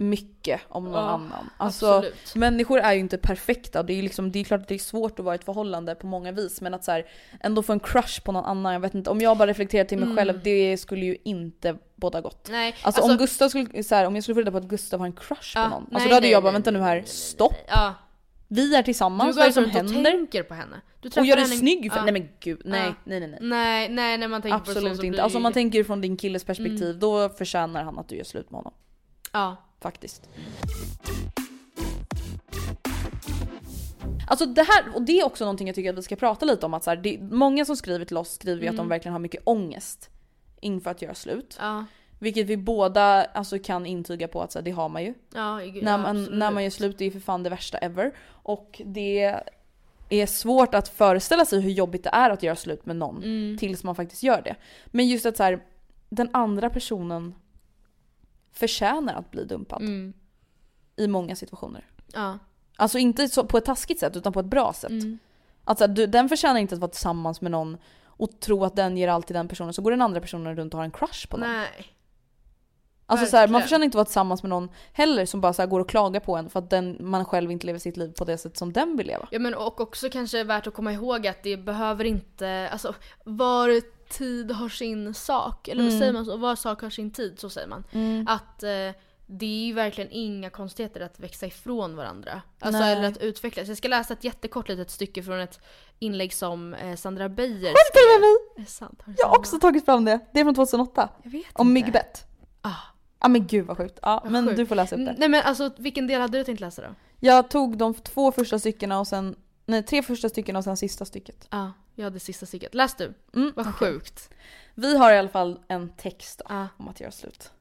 mycket om någon Ja, annan. Alltså, absolut. människor är ju inte perfekta. Det är, liksom, det är klart att det är svårt att vara i ett förhållande på många vis. Men att så här, ändå få en crush på någon annan. Jag vet inte, om jag bara reflekterar till mig Mm. själv, det skulle ju inte båda gott. Nej, Alltså, om Gustav skulle, så här, om jag skulle få reda på att Gustav har en crush Ja, på någon. Alltså nej, då hade nej, jag bara vänta nu här, stopp. Ja. Vi är Du tillsammans, vad är det som runt och händer? tänker på henne. Du Och gör dig snygg för Ja. Nej men gud, nej Ja. nej nej. nej. Nej, nej, när man tänker på så, Absolut så blir inte. det Alltså om man tänker från din killes perspektiv, Mm. då förtjänar han att du gör slut med honom. Ja. Faktiskt. Alltså det här, och det är också någonting jag tycker att vi ska prata lite om. Att så här, det, många som skriver till oss skriver ju att de Mm. verkligen har mycket ångest inför att göra slut. Ja. Vilket vi båda alltså, kan intyga på att så här, det har man ju. Ja, gud, när, ja, man, absolut. när man gör slut, det är för fan det värsta ever. Och det är svårt att föreställa sig hur jobbigt det är att göra slut med någon Mm. tills man faktiskt gör det. Men just att så här, den andra personen förtjänar att bli dumpad Mm. i många situationer. Ja. Alltså inte så, på ett taskigt sätt utan på ett bra sätt. Mm. Att så här, du, den förtjänar inte att vara tillsammans med någon och tro att den ger allt till den personen så går den andra personen runt och har en crush på någon. Nej. Alltså så här, man förtjänar inte att vara tillsammans med någon heller som bara så går och klagar på en för att den, man själv inte lever sitt liv på det sätt som den vill leva. Ja men och också kanske värt att komma ihåg att det behöver inte, alltså var tid har sin sak, eller vad Mm. säger man så? Var sak har sin tid, så säger man. Mm. Att eh, det är ju verkligen inga konstigheter att växa ifrån varandra. Alltså Nej. eller att utvecklas. Jag ska läsa ett jättekort litet stycke från ett inlägg som eh, Sandra Beijer Har du till mig? Sant? Har Jag har också tagit fram det. Det är från 2008. Jag vet Om inte. myggbett. Ah, Ja men gud vad sjukt. Ja vad men sjukt. du får läsa upp det. Nej men alltså vilken del hade du tänkt läsa då? Jag tog de två första styckena och sen, nej tre första styckena och sen sista stycket. Ja, ah, jag hade sista stycket. Läs du. Mm, Vad okej. sjukt. Vi har i alla fall en text då, Ja. om att göra slut.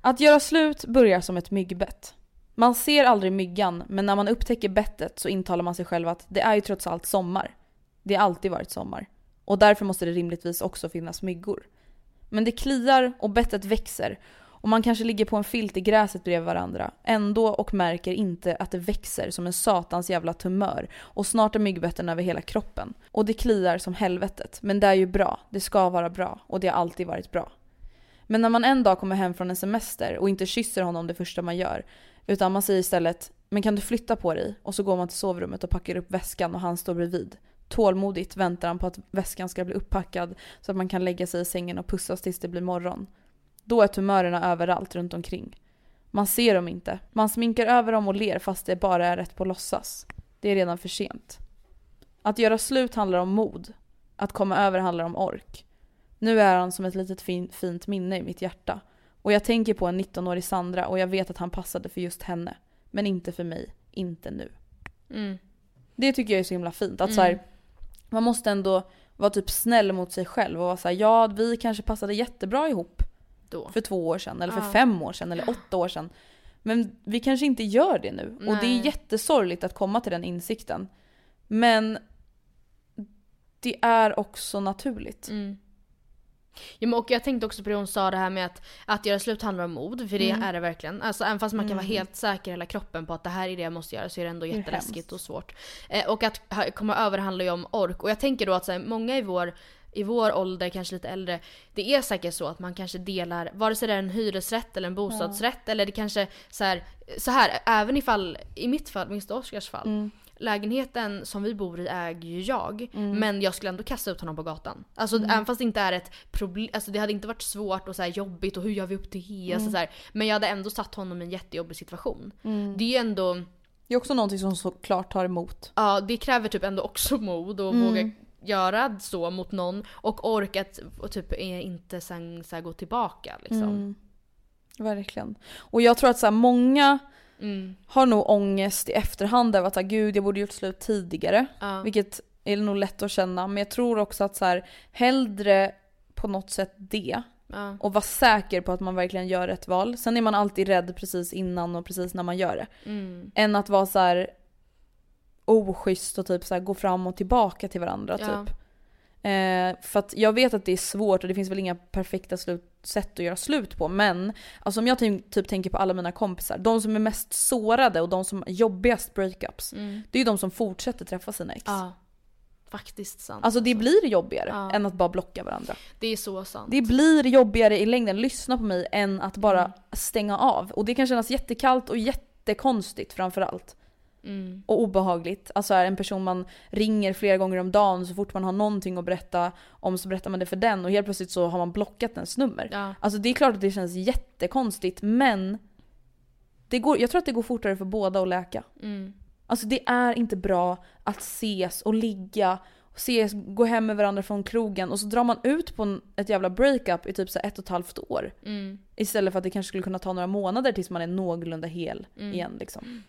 Att göra slut börjar som ett myggbett. Man ser aldrig myggan, men när man upptäcker bettet så intalar man sig själv att det är ju trots allt sommar. Det har alltid varit sommar. Och därför måste det rimligtvis också finnas myggor. Men det kliar och bettet växer och man kanske ligger på en filt i gräset bredvid varandra ändå och märker inte att det växer som en satans jävla tumör och snart är myggbetten över hela kroppen. Och det kliar som helvetet, men det är ju bra, det ska vara bra och det har alltid varit bra. Men när man en dag kommer hem från en semester och inte kysser honom det första man gör utan man säger istället “men kan du flytta på dig?” och så går man till sovrummet och packar upp väskan och han står bredvid. Tålmodigt väntar han på att väskan ska bli uppackad så att man kan lägga sig i sängen och pussas tills det blir morgon. Då är tumörerna överallt runt omkring. Man ser dem inte. Man sminkar över dem och ler fast det bara är rätt på låtsas. Det är redan för sent. Att göra slut handlar om mod. Att komma över handlar om ork. Nu är han som ett litet fin, fint minne i mitt hjärta. Och jag tänker på en 19-årig Sandra och jag vet att han passade för just henne. Men inte för mig. Inte nu. Mm. Det tycker jag är så himla fint. Att Mm. så här, man måste ändå vara typ snäll mot sig själv och vara såhär, ja vi kanske passade jättebra ihop Då. för två år sedan eller för Ja. fem år sedan eller åtta år sedan. Men vi kanske inte gör det nu. Och det är Nej. jättesorgligt att komma till den insikten. Men det är också naturligt. Mm. Ja, men och jag tänkte också på det hon sa det här med att, att göra slut handlar om mod, för det Mm. är det verkligen. Alltså även fast man kan vara Mm. helt säker i hela kroppen på att det här är det jag måste göra så är det ändå jätteläskigt och svårt. Eh, och att komma över handlar ju om ork. Och jag tänker då att så här, många i vår i vår ålder, kanske lite äldre, det är säkert så att man kanske delar, vare sig det är en hyresrätt eller en bostadsrätt eller det kanske så här, så här även ifall, i mitt fall, minst Oskars fall, Mm. lägenheten som vi bor i äger ju jag. Mm. Men jag skulle ändå kasta ut honom på gatan. Alltså Mm. även fast det inte är ett problem, alltså det hade inte varit svårt och så jobbigt och hur gör vi upp det? Alltså Mm. så här, men jag hade ändå satt honom i en jättejobbig situation. Mm. Det är ju ändå, Det är också någonting som såklart tar emot. ja det kräver typ ändå också mod och Mm. våga göra så mot någon och orka att och typ eh, inte sen så gå tillbaka liksom. Mm. Verkligen. Och jag tror att så här, många Mm. har nog ångest i efterhand över att här, gud jag borde gjort slut tidigare. Ja. Vilket är nog lätt att känna. Men jag tror också att så här, hellre på något sätt det. Ja. Och vara säker på att man verkligen gör rätt val. Sen är man alltid rädd precis innan och precis när man gör det. Mm. Än att vara så här oschysst och typ så här gå fram och tillbaka till varandra Ja. typ. Eh, för att jag vet att det är svårt och det finns väl inga perfekta slut, sätt att göra slut på. Men alltså om jag ty- typ tänker på alla mina kompisar, de som är mest sårade och de som har jobbigast breakups. Mm. Det är ju de som fortsätter träffa sina ex. Ja. Faktiskt sant. Alltså det blir jobbigare Ja. än att bara blocka varandra. Det är så sant. Det blir jobbigare i längden, lyssna på mig, än att bara Mm. stänga av. Och det kan kännas jättekallt och jättekonstigt framförallt. Mm. Och obehagligt. Alltså är en person man ringer flera gånger om dagen, så fort man har någonting att berätta om så berättar man det för den och helt plötsligt så har man blockat ens nummer. Ja. Alltså det är klart att det känns jättekonstigt men det går, jag tror att det går fortare för båda att läka. Mm. Alltså det är inte bra att ses och ligga, ses, gå hem med varandra från krogen och så drar man ut på en, ett jävla breakup i typ så ett och ett halvt år. Mm. Istället för att det kanske skulle kunna ta några månader tills man är någorlunda hel Mm. igen liksom.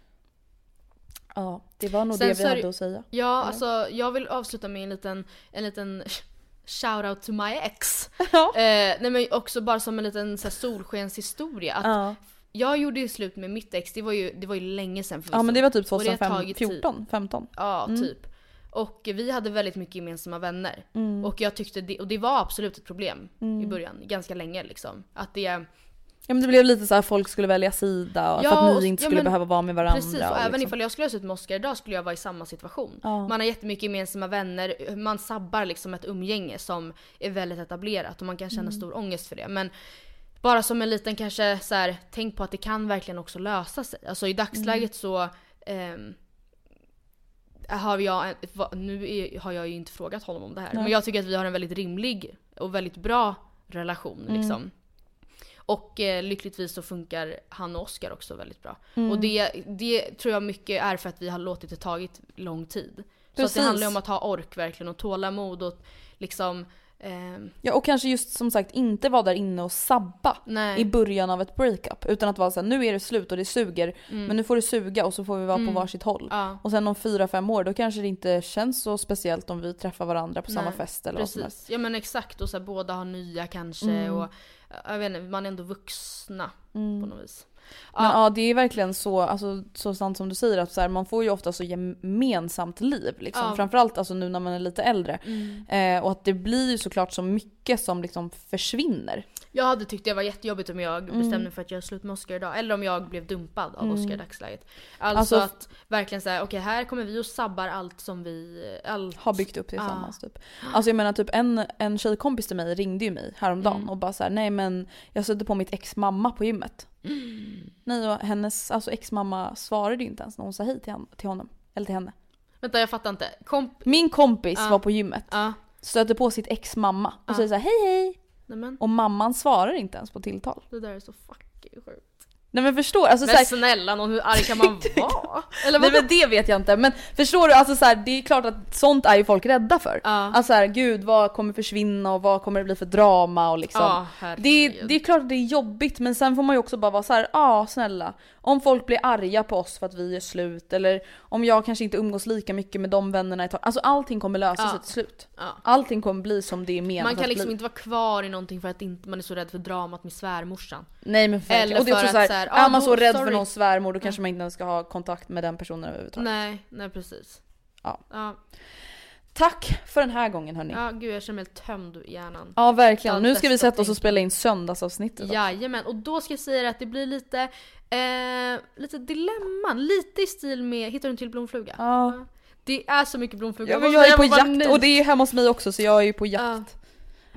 Ja, det var nog Sen det vi hade att säga. Ja, Eller? alltså jag vill avsluta med en liten, en liten shout-out to my ex. Ja. Eh, nej men också bara som en liten så här, solskenshistoria. Att Ja. Jag gjorde ju slut med mitt ex, det var ju, det var ju länge sedan förvisso. ja men det var typ Och det har tagit tid. 2014, 15. Ja, Mm. typ. Och vi hade väldigt mycket gemensamma vänner. Mm. Och jag tyckte det, och det var absolut ett problem i Mm. början, ganska länge liksom. Att det... Ja men det blev lite så här folk skulle välja sida och Ja, för att ni och- inte ja, skulle men behöva vara med varandra. Precis, och, även liksom. ifall jag skulle ha suttit med Oscar idag skulle jag vara i samma situation. Ja. Man har jättemycket gemensamma vänner, man sabbar liksom ett umgänge som är väldigt etablerat och man kan känna Mm. stor ångest för det. Men bara som en liten kanske så här, tänk på att det kan verkligen också lösa sig. Alltså i dagsläget så ehm, har jag, nu är, har jag ju inte frågat honom om det här, Nej. men jag tycker att vi har en väldigt rimlig och väldigt bra relation Mm. liksom. Och eh, lyckligtvis så funkar han och Oscar också väldigt bra. Mm. Och det, det tror jag mycket är för att vi har låtit det tagit lång tid. Så Precis. det handlar om att ha ork verkligen och tålamod och liksom... ehm, Ja och kanske just som sagt inte vara där inne och sabba nej. i början av ett breakup. Utan att vara såhär, nu är det slut och det suger. Mm. Men nu får det suga och så får vi vara Mm. på varsitt håll. Ja, Och sen om fyra, fem år då kanske det inte känns så speciellt om vi träffar varandra på samma Nej, fest eller vad som helst. precis. Ja men exakt och så här, båda har nya kanske Mm. och jag vet inte, man är ändå vuxna på Mm. något vis. Men ja det är verkligen så, alltså, så sant som du säger att så här, man får ju ofta så gemensamt liv. Liksom. Ja. Framförallt alltså, nu när man är lite äldre. Mm. Eh, och att det blir ju såklart så mycket som liksom försvinner. Jag hade tyckt det var jättejobbigt om jag Mm. bestämde mig för att göra slut med Oscar idag. Eller om jag blev dumpad av Mm. Oscar i dagsläget. Alltså, Alltså- att verkligen säga okej här kommer vi och sabbar allt som vi... Allt. Har byggt upp tillsammans typ. Alltså jag menar typ en, en tjejkompis till mig ringde ju mig häromdagen Mm. och bara så här: nej men jag stötte på mitt ex mamma på gymmet. Mm. Nej och hennes alltså ex mamma svarade ju inte ens när hon sa hej till, han, till honom. Eller till henne. Vänta jag fattar inte. Komp... Min kompis Ja. var på gymmet, Ja. stötte på sitt ex mamma och Ja. säger så här: hej hej! Nej men Och mamman svarar inte ens på tilltal. det där är så fucking sjukt. Nej men förstår alltså så Men här, snälla någon, hur arg kan man vara? Eller Nej vadå? men det vet jag inte men förstår du alltså så här, det är klart att sånt är ju folk rädda för. Ja. Alltså så här, gud vad kommer försvinna och vad kommer det bli för drama och liksom. Ja, Det det är klart att det är jobbigt men sen får man ju också bara vara så här, ja snälla. Om folk blir arga på oss för att vi är slut eller om jag kanske inte umgås lika mycket med de vännerna ett tag. Alltså allting kommer lösa sig till slut. Allting kommer bli som det är menat Man kan att liksom bli. inte vara kvar i någonting för att inte, man är så rädd för dramat med svärmorsan. Nej men verkligen. Eller för här, att så här, är ah, man då- så rädd för sorry. någon svärmor då kanske man inte ens ska ha kontakt med den personen överhuvudtaget. Nej, nej precis. Ja. Ja, Tack för den här gången hörni. ja gud jag känner mig helt tömd i hjärnan. Ja verkligen. Allt Nu ska vi sätta oss och spela in söndagsavsnittet. då. Jajamän, och då ska jag säga att det blir lite, eh, lite dilemman. Lite i stil med Hittar du en till blomfluga? Ja. Det är så mycket blomfluga. Ja, men jag är på jakt nej. och det är hemma hos mig också så jag är ju på jakt. Ja.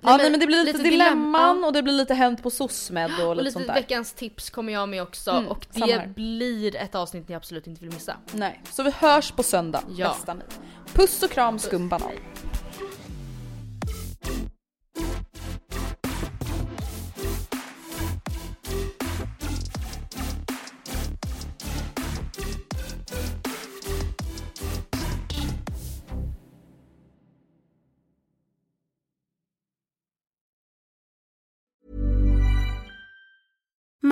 Ja, Nej, nej, men det blir lite, lite dilemman dilemma. och det blir lite hänt på SOSMED och, Och lite sånt där. veckans tips kommer jag med också Mm, och det blir ett avsnitt ni absolut inte vill missa. Nej, så vi hörs på söndag. Ja. Bästa ni. Puss och kram skumbanan.